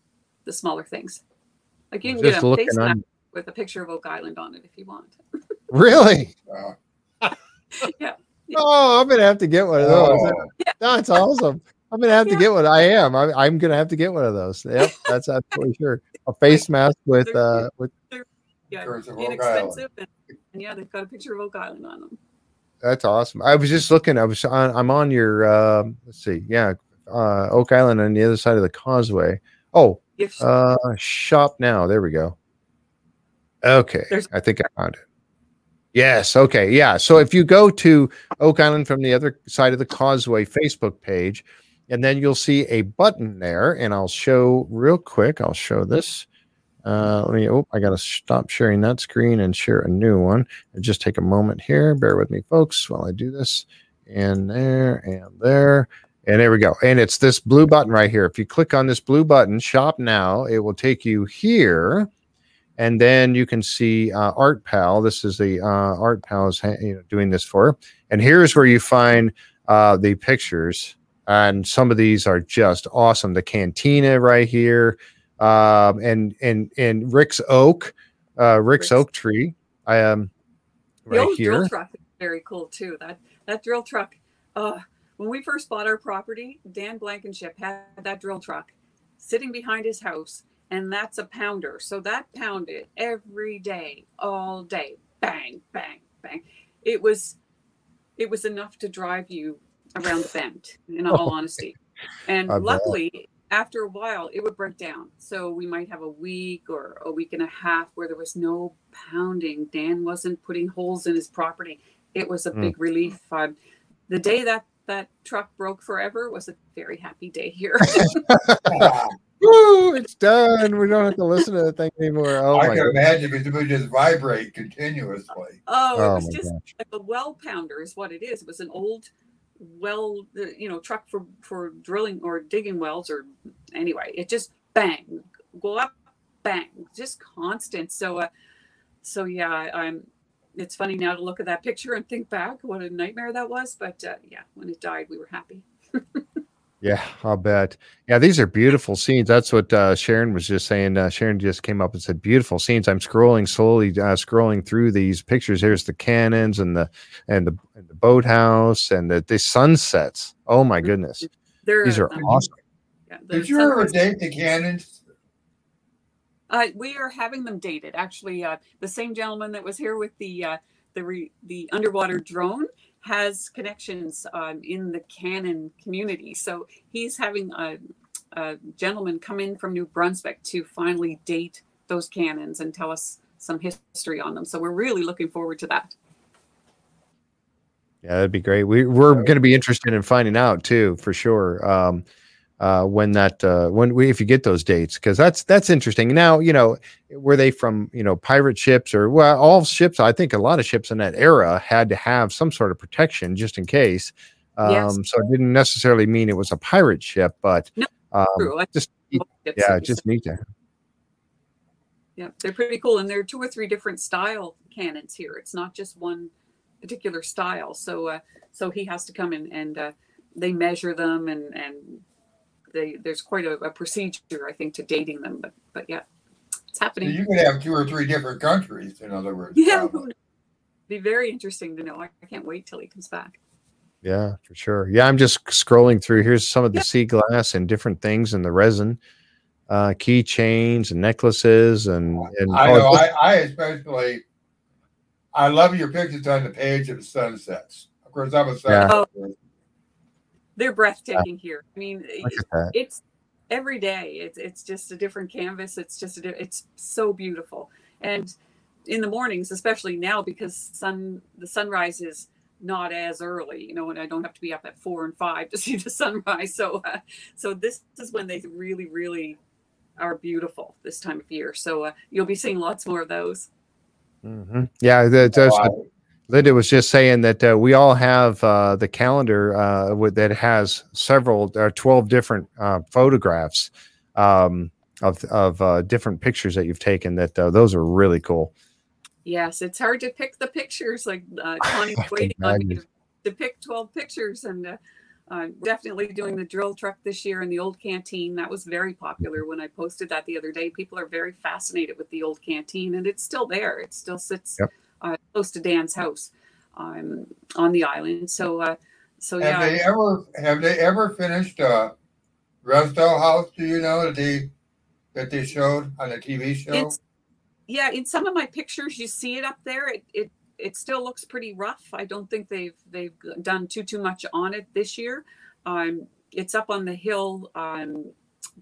the smaller things. Like you can get a looking face mask with a picture of Oak Island on it if you want. Really? Uh, Yeah. Oh, I'm gonna have to get one of those. oh, That's awesome. I'm gonna have to get one. I am. I'm, I'm gonna have to get one of those. Yep, that's absolutely sure. A face mask with uh with Yeah, Pictures of Oak inexpensive, and, and yeah, they've got a picture of Oak Island on them. That's awesome. I was just looking. I was on. I'm on your. Uh, let's see. Yeah, uh, Oak Island on the other side of the causeway. Oh, yes. uh, shop now. There we go. Okay, There's- I think I found it. Yes. Okay. Yeah. So if you go to Oak Island from the other side of the causeway Facebook page, and then you'll see a button there, and I'll show real quick. I'll show this. Uh, let me. Oh, I gotta stop sharing that screen and share a new one. And just take a moment here. Bear with me, folks, while I do this. And there, and there, and there we go. And it's this blue button right here. If you click on this blue button, shop now, it will take you here and then you can see uh, ArtPal. This is the uh, ArtPal is ha- you know, doing this for, and here's where you find uh, the pictures, and some of these are just awesome. The cantina right here, um, and and and Rick's oak, uh, Rick's Rick's- oak tree, um, The right old here. drill truck is very cool too. That that drill truck. Uh, when we first bought our property, Dan Blankenship had that drill truck sitting behind his house, and that's a pounder. So that pounded every day, all day, bang, bang, bang. It was, it was enough to drive you around the bend. In all honesty, and I bet. Luckily. After a while, it would break down. So we might have a week or a week and a half where there was no pounding. Dan wasn't putting holes in his property. It was a Mm. big relief. Um, the day that that truck broke forever was a very happy day here. Woo! It's done. We don't have to listen to the thing anymore. Oh I my can god. imagine because it would just vibrate continuously. oh, it Oh was just gosh. like a well pounder is what it is. It was an old well, you know, truck for for drilling or digging wells or anyway. It just bang, go up, bang, just constant. So, uh, so yeah, I'm. It's funny now to look at that picture and think back what a nightmare that was. But uh, yeah, when it died, we were happy. Yeah, I'll bet. Yeah, these are beautiful scenes. That's what uh, Sharon was just saying. Uh, Sharon just came up and said, "Beautiful scenes." I'm scrolling slowly, uh, scrolling through these pictures. Here's the cannons and the and the, and the boathouse and the, the sunsets. Oh my goodness, They're, these are um, awesome. yeah, Did you ever date the cannons? Uh, we are having them dated. Actually, uh, the same gentleman that was here with the uh, the re- the underwater drone has connections um, in the cannon community. So he's having a, a gentleman come in from New Brunswick to finally date those cannons and tell us some history on them. So we're really looking forward to that. Yeah, that'd be great. We we're going to be interested in finding out too, for sure. Um, uh, when that uh, when we if you get those dates, because that's that's interesting. Now you know were they from you know pirate ships or well all ships? I think a lot of ships in that era had to have some sort of protection just in case. Um, Yes. So it didn't necessarily mean it was a pirate ship, but No, um. Just yeah, just neat to Yeah, they're pretty cool, and there are two or three different style cannons here. It's not just one particular style. So, uh, so he has to come in and uh, they measure them, and and they there's quite a, a procedure, I think, to dating them. But but yeah, it's So happening. you could have two or three different countries, in other words. yeah, probably. be very interesting to know. I, I can't wait till he comes back. Yeah, for sure. Yeah, I'm just scrolling through. Here's some of the Yeah. sea glass and different things and the resin, uh, keychains and necklaces and and I know. I, I especially, I love your pictures on the page of sunsets. Of course, I'm a sunset. Oh. Person. They're breathtaking here. I mean, look at that. it's every day it's it's just a different canvas it's just a it's so beautiful and in the mornings especially now because sun the sunrise is not as early you know and i don't have to be up at four and five to see the sunrise so uh, so this is when they really really are beautiful this time of year so uh, you'll be seeing lots more of those Mm-hmm. Yeah, that, that's Oh, what Linda was just saying that uh, we all have uh, the calendar uh, with, that has several or 12 different uh, photographs um, of, of uh, different pictures that you've taken that uh, those are really cool. Yes, it's hard to pick the pictures. Like uh, Connie's waiting on me to, to pick 12 pictures. And uh, I'm definitely doing the drill truck this year in the old canteen. That was very popular when I posted that the other day. People are very fascinated with the old canteen, and it's still there. It still sits Yep. Uh, close to Dan's house um, on the island. So, uh, so Have yeah, they ever have they ever finished uh Restall House? Do you know that they that they showed on the TV show? It's yeah, in some of my pictures you see it up there. It it it still looks pretty rough. I don't think they've they've done too too much on it this year. Um, it's up on the hill um,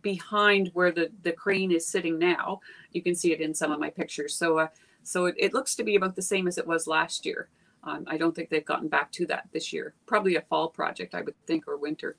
behind where the the crane is sitting now. You can see it in some of my pictures. So uh, so it, it looks to be about the same as it was last year. Um, I don't think they've gotten back to that this year. Probably a fall project, I would think, or winter.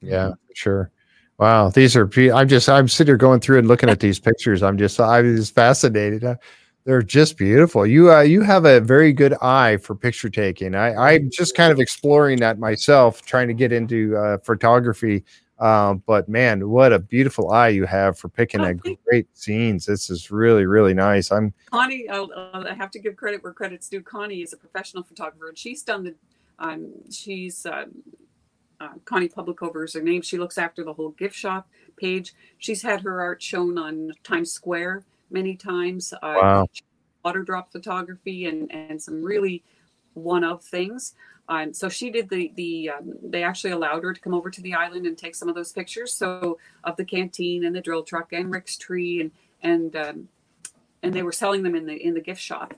Yeah, sure. Wow, these are. I'm just. I'm sitting here going through and looking at these pictures. I'm just. I'm just fascinated. Uh, They're just beautiful. You. Uh, you have a very good eye for picture taking. I. I'm just kind of exploring that myself, trying to get into uh, photography. Um, but man, what a beautiful eye you have for picking Oh, a thank great scenes. This is really, really nice. I'm. Connie, I'll, I'll- I have to give credit where credit's due. Connie is a professional photographer, and she's done the. Um, she's um, uh, Connie Publicover is her name. She looks after the whole gift shop page. She's had her art shown on Times Square many times. Uh, Wow. Water drop photography and and some really one of things. Um, so she did the the. Um, they actually allowed her to come over to the island and take some of those pictures. So of the canteen and the drill truck and Rick's tree and and um, and they were selling them in the in the gift shop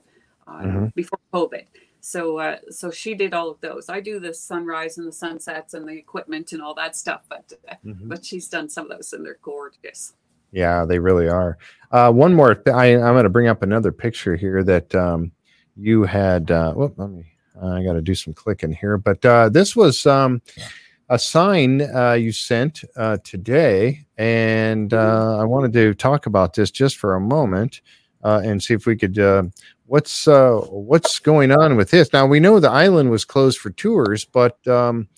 uh, Mhm. before COVID. So uh, so she did all of those. I do the sunrise and the sunsets and the equipment and all that stuff, but uh, but she's done some of those and they're gorgeous. Yeah, they really are. Uh, one more. Th- I, I'm going to bring up another picture here that um, you had. Uh, whoop, let me. I got to do some clicking here, but uh, this was um, a sign uh, you sent uh, today, and uh, I wanted to talk about this just for a moment uh, and see if we could. Uh, what's what's going on with this? Now we know the island was closed for tours, but um,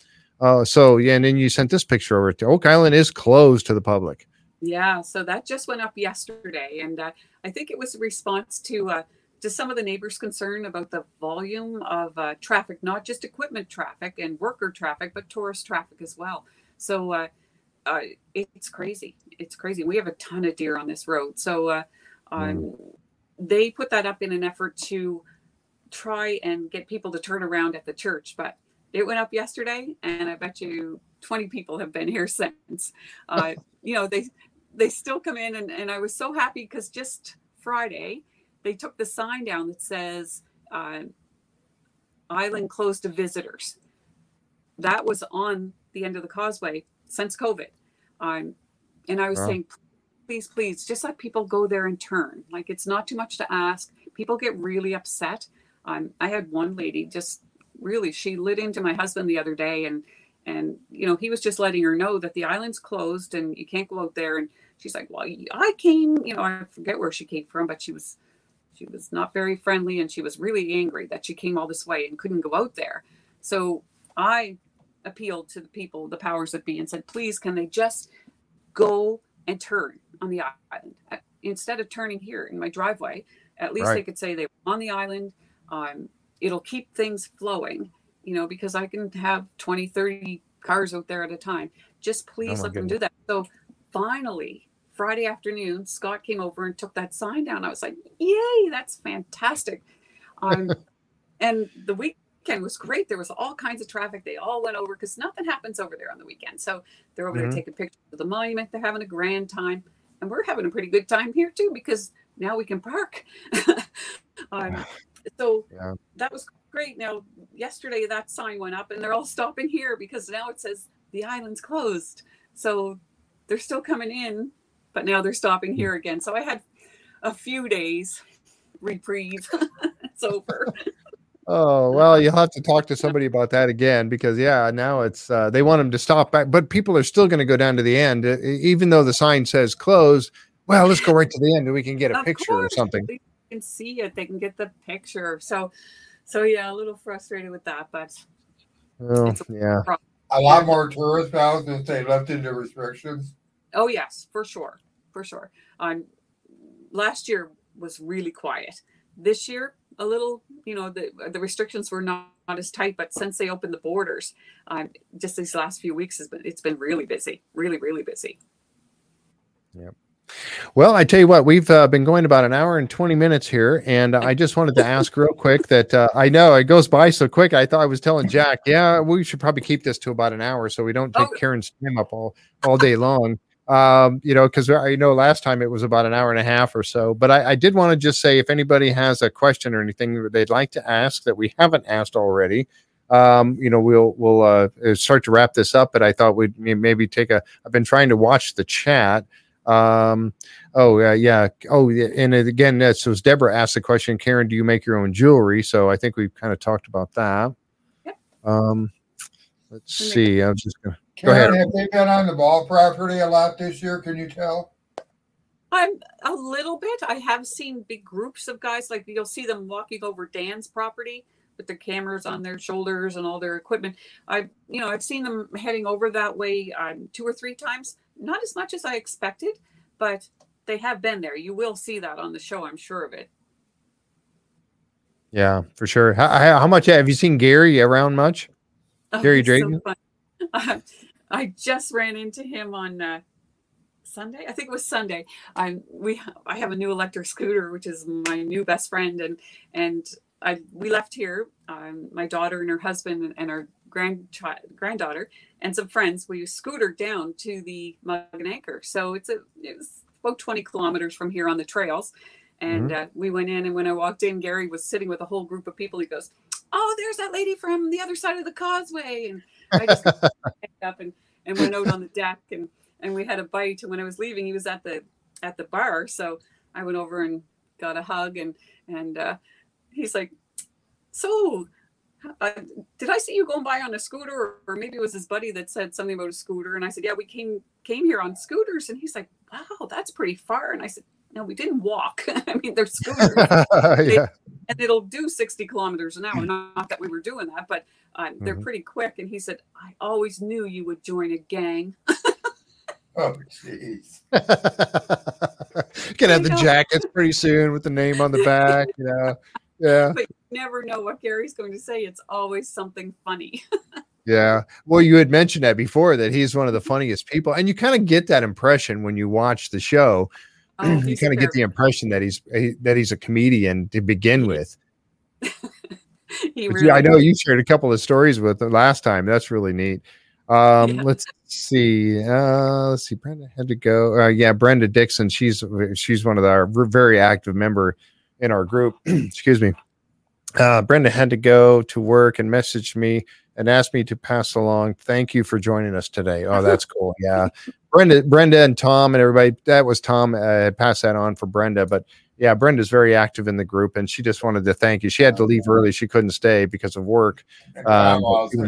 so yeah, and then you sent this picture over to Oak Island is closed to the public. Yeah, so that just went up yesterday, and I think it was a response to to some of the neighbors' concern about the volume of uh, traffic, not just equipment traffic and worker traffic, but tourist traffic as well. So uh, uh, it's crazy. It's crazy. We have a ton of deer on this road, so uh, um, they put that up in an effort to try and get people to turn around at the church, but it went up yesterday, and I bet you 20 people have been here since. Uh, you know, they they still come in and, and i was so happy because just friday they took the sign down that says uh, island closed to visitors. That was on the end of the causeway since covid. Um, and i was Wow. saying please please just let people go there and turn. Like it's not too much to ask. People get really upset. Um, i had one lady just really she lit into my husband the other day and and you know he was just letting her know that the island's closed and you can't go out there. And she's like well i came you know i forget where she came from but she was she was not very friendly and she was really angry that she came all this way and couldn't go out there. So i appealed to the people the powers that be and said please can they just go and turn on the island? Uh, instead of turning here in my driveway at least they could say they were on the island. Um, it'll keep things flowing you know, because I can have 20, 30 cars out there at a time. Just please my let them do that. So finally, Friday afternoon, Scott came over and took that sign down. I was like, yay, that's fantastic. Um, and the weekend was great. There was all kinds of traffic. They all went over because nothing happens over there on the weekend. So they're over Mhm. there taking pictures of the monument. They're having a grand time. And we're having a pretty good time here too because now we can park. um, so Yeah. that was great. Now, yesterday that sign went up and they're all stopping here because now it says the island's closed. So they're still coming in, but now they're stopping here again. So I had a few days reprieve. it's over. Oh well, you'll have to talk to somebody about that again because yeah, now it's uh, they want them to stop back, but people are still going to go down to the end, uh, even though the sign says closed. Well, let's go right to the end and we can get a Of picture or something. something. can see it. They can get the picture. So, so yeah, a little frustrated with that, but Oh, yeah. A lot more tourists now since they lifted the restrictions. Oh yes, for sure, for sure. Um, last year was really quiet. This year, a little, you know, the the restrictions were not, not as tight, but since they opened the borders, um, just these last few weeks has been it's been really busy, really really busy. Yep. Well, I tell you what, we've uh, been going about an hour and 20 minutes here. And I just wanted to ask real quick that uh, I know it goes by so quick. I thought I was telling Jack, yeah, we should probably keep this to about an hour so we don't take oh. Karen's time up all, all day long. Um, you know, because I know last time it was about an hour and a half or so. But I, I did want to just say if anybody has a question or anything they'd like to ask that we haven't asked already, um, you know, we'll we'll uh, start to wrap this up. But I thought we'd maybe take a. I've been trying to watch the chat. Um, oh uh, yeah. Oh, and again, that's so Deborah asked the question, Karen, do you make your own jewelry? So I think we've kind of talked about that. Yep. Um, let's see. I was just gonna Karen, go ahead. Have they been on the ball property a lot this year? Can you tell? I'm a little bit. I have seen big groups of guys. Like you'll see them walking over Dan's property with their cameras on their shoulders and all their equipment. I, you know, I've seen them heading over that way um, two or three times not as much as I expected, but they have been there. You will see that on the show, I'm sure of it. Yeah, for sure. How, how much have you seen Gary around much? Oh, Gary Drayton? So uh, I just ran into him on uh, Sunday. I think it was Sunday. I we I have a new electric scooter, which is my new best friend, and and I we left here. Um, my daughter and her husband and our grandchild granddaughter and some friends, we scootered down to the Mug and Anchor. So it's a it was about 20 kilometers from here on the trails. And mm-hmm. uh, we went in, and when I walked in, Gary was sitting with a whole group of people. He goes, "Oh, there's that lady from the other side of the causeway." And I just picked up and, and went out on the deck, and and we had a bite. And when I was leaving, he was at the at the bar, so I went over and got a hug, and and uh, he's like, "So uh, did I see you going by on a scooter, or, or, maybe it was his buddy that said something about a scooter? And I said, yeah, we came came here on scooters. And he's like, wow, that's pretty far. And I said, no, we didn't walk. I mean, they're scooters, they, yeah. and it'll do sixty kilometers an hour. Not that we were doing that, but uh, they're mm-hmm. pretty quick. And he said, I always knew you would join a gang. Oh, jeez. Can have the jackets pretty soon with the name on the back, you know. Yeah. But you never know what Gary's going to say. It's always something funny. yeah. Well, you had mentioned that before that he's one of the funniest people. And you kind of get that impression when you watch the show. Oh, you kind of get the impression that he's that he's a comedian to begin with. really yeah, I know you shared a couple of stories with the last time. That's really neat. Um, yeah. Let's see. Uh, let's see. Brenda had to go. Uh, yeah, Brenda Dixon. She's she's one of our very active member in our group. Excuse me. Uh, Brenda had to go to work and messaged me and asked me to pass along. Thank you for joining us today. Oh, that's cool. Yeah, Brenda, Brenda, and Tom and everybody. That was Tom. Uh, passed that on for Brenda, but yeah, Brenda's very active in the group, and she just wanted to thank you. She had to leave early; she couldn't stay because of work. Um, Tom also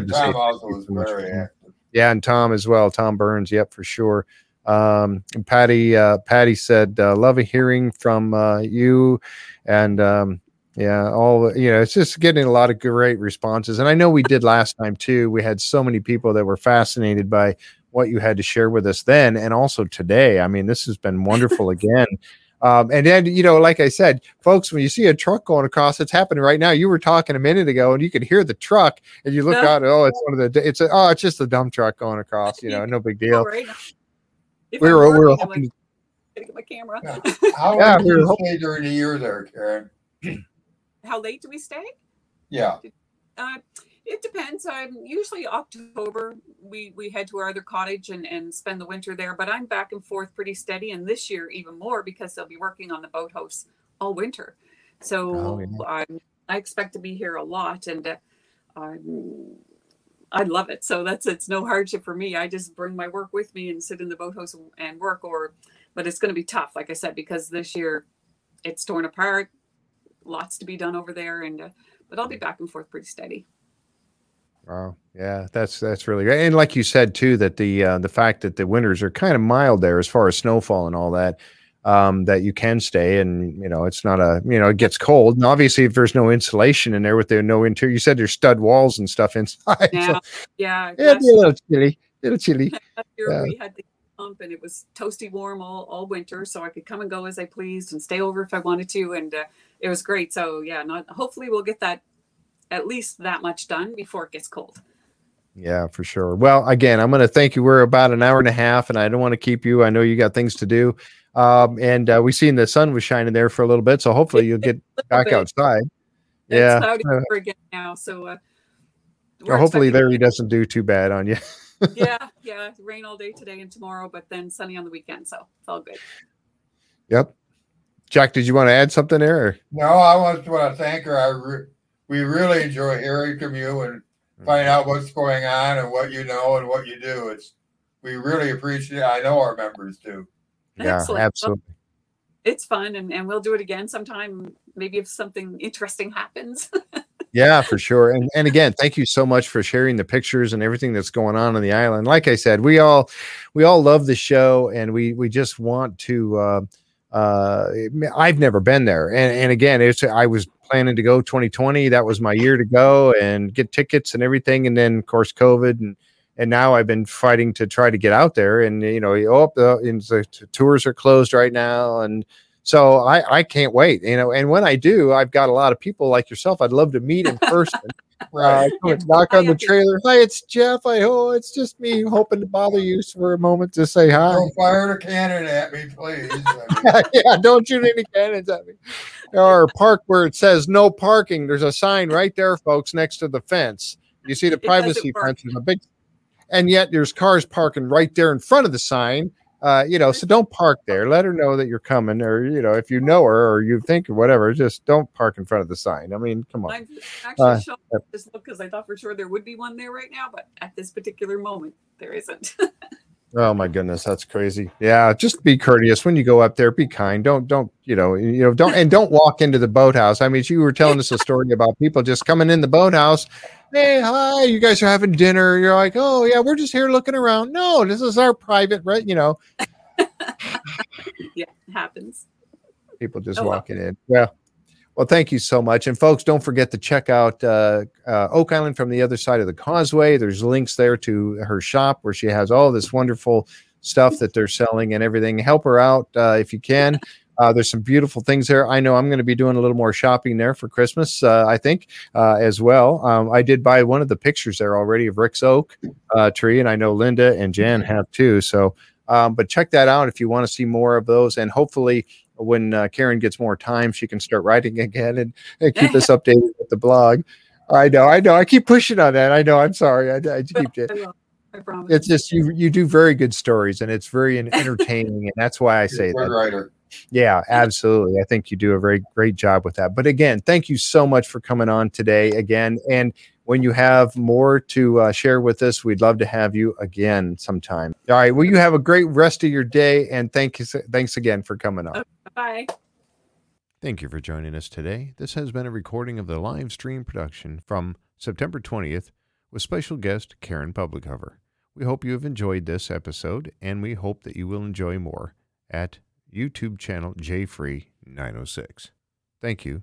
was very active. Yeah, and Tom as well. Tom Burns. Yep, for sure. Um, Patty, uh, Patty said, uh, "Love hearing from uh, you," and um, yeah, all you know, it's just getting a lot of great responses. And I know we did last time too. We had so many people that were fascinated by what you had to share with us then, and also today. I mean, this has been wonderful again. Um, and then, you know, like I said, folks, when you see a truck going across, it's happening right now. You were talking a minute ago, and you could hear the truck, and you look out. Oh, it's one of the. It's a, oh, it's just a dump truck going across. You know, no big deal. If we were, we were hoping. Like, my camera. Yeah. How yeah, we were hoping during the year there, Karen? How late do we stay? Yeah. Uh, it depends. I'm usually October. We we head to our other cottage and, and spend the winter there. But I'm back and forth pretty steady, and this year even more because they'll be working on the boathouse all winter. So oh, yeah. I expect to be here a lot, and uh, I'm I love it. So that's it's no hardship for me. I just bring my work with me and sit in the boathouse and work. Or, but it's going to be tough, like I said, because this year it's torn apart. Lots to be done over there, and uh, but I'll be back and forth pretty steady. Wow, yeah, that's that's really great. And like you said too, that the uh, the fact that the winters are kind of mild there as far as snowfall and all that. um, that you can stay and you know it's not a you know it gets cold and obviously if there's no insulation in there with the no interior you said there's stud walls and stuff inside Yeah, so yeah. it'd be a little chilly a little chilly Yeah. we had the pump and it was toasty warm all, all winter, so I could come and go as I pleased and stay over if I wanted to, and uh, it was great. So yeah, not hopefully we'll get that at least that much done before it gets cold. Yeah, for sure. Well, again, I'm going to thank you. We're about an hour and a half, and I don't want to keep you. I know you got things to do. Um, and uh, we seen the sun was shining there for a little bit, so hopefully you'll get back bit. outside. It's Yeah, cloudy uh, again now, so uh, hopefully Larry doesn't do too bad on you. yeah, yeah, rain all day today and tomorrow, but then sunny on the weekend, so it's all good. Yep. Jack, did you want to add something there? or- No, I just want to thank her. I re- we really enjoy hearing from you and mm-hmm. find out what's going on and what you know and what you do. It's we really appreciate. it. I know our members do. Yeah, Excellent. Well, absolutely. it's fun, and, and we'll do it again sometime. Maybe if something interesting happens. Yeah, for sure. And and again, thank you so much for sharing the pictures and everything that's going on on the island. Like I said, we all we all love the show, and we we just want to. Uh, uh, I've never been there, and and again, it's I was planning to go 2020. That was my year to go and get tickets and everything, and then of course COVID and. And now I've been fighting to try to get out there, and you know, oh, the, the tours are closed right now, and so I, I can't wait, you know. And when I do, I've got a lot of people like yourself. I'd love to meet in person. uh, Right. come and knock on the trailer. Hi, it's Jeff. I oh, it's just me hoping to bother you for a moment to say hi. Don't fire a cannon at me, please. Yeah, don't shoot any cannons at me. Or park where it says no parking. There's a sign right there, folks, next to the fence. You see the doesn't privacy fence is a big, and yet there's cars parking right there in front of the sign. Uh, you know, so don't park there. Let her know that you're coming, or you know, if you know her or you think or whatever, just don't park in front of the sign. I mean, come on. I'm actually Uh, just because I thought for sure there would be one there right now, but at this particular moment, there isn't. Oh my goodness, that's crazy. Yeah, just be courteous when you go up there. Be kind. Don't don't you know you know don't and don't walk into the boathouse. I mean, you were telling us a story about people just coming in the boathouse. Hey, hi, you guys are having dinner. You're like, oh yeah, we're just here looking around. No, this is our private, right? You know, yeah, it happens. people just Oh, well. walking in. Well, well, thank you so much. And folks, don't forget to check out uh, uh, Oak Island from the other side of the causeway. There's links there to her shop where she has all this wonderful stuff that they're selling and everything. Help her out uh, if you can. Uh, there's some beautiful things there. I know I'm going to be doing a little more shopping there for Christmas, uh, I think, uh, as well. Um, I did buy one of the pictures there already of Rick's oak tree, and I know Linda and Jan have too. So, um, but check that out if you want to see more of those. And hopefully, when uh, Karen gets more time, she can start writing again and, and keep us updated with the blog. I know, I know. I keep pushing on that. I know. I'm sorry. I, I keep. I will. I promise. It's just you. You do very good stories, and it's very entertaining, and that's why I say Good that. writer. Yeah, absolutely. I think you do a very great job with that. But again, thank you so much for coming on today again. And when you have more to uh, share with us, we'd love to have you again sometime. All right. Well, you have a great rest of your day, and thank you. Thanks again for coming on. Bye. Thank you for joining us today. This has been a recording of the live stream production from September 20th with special guest Karen Publicover. We hope you have enjoyed this episode, and we hope that you will enjoy more at YouTube channel JFree906. Thank you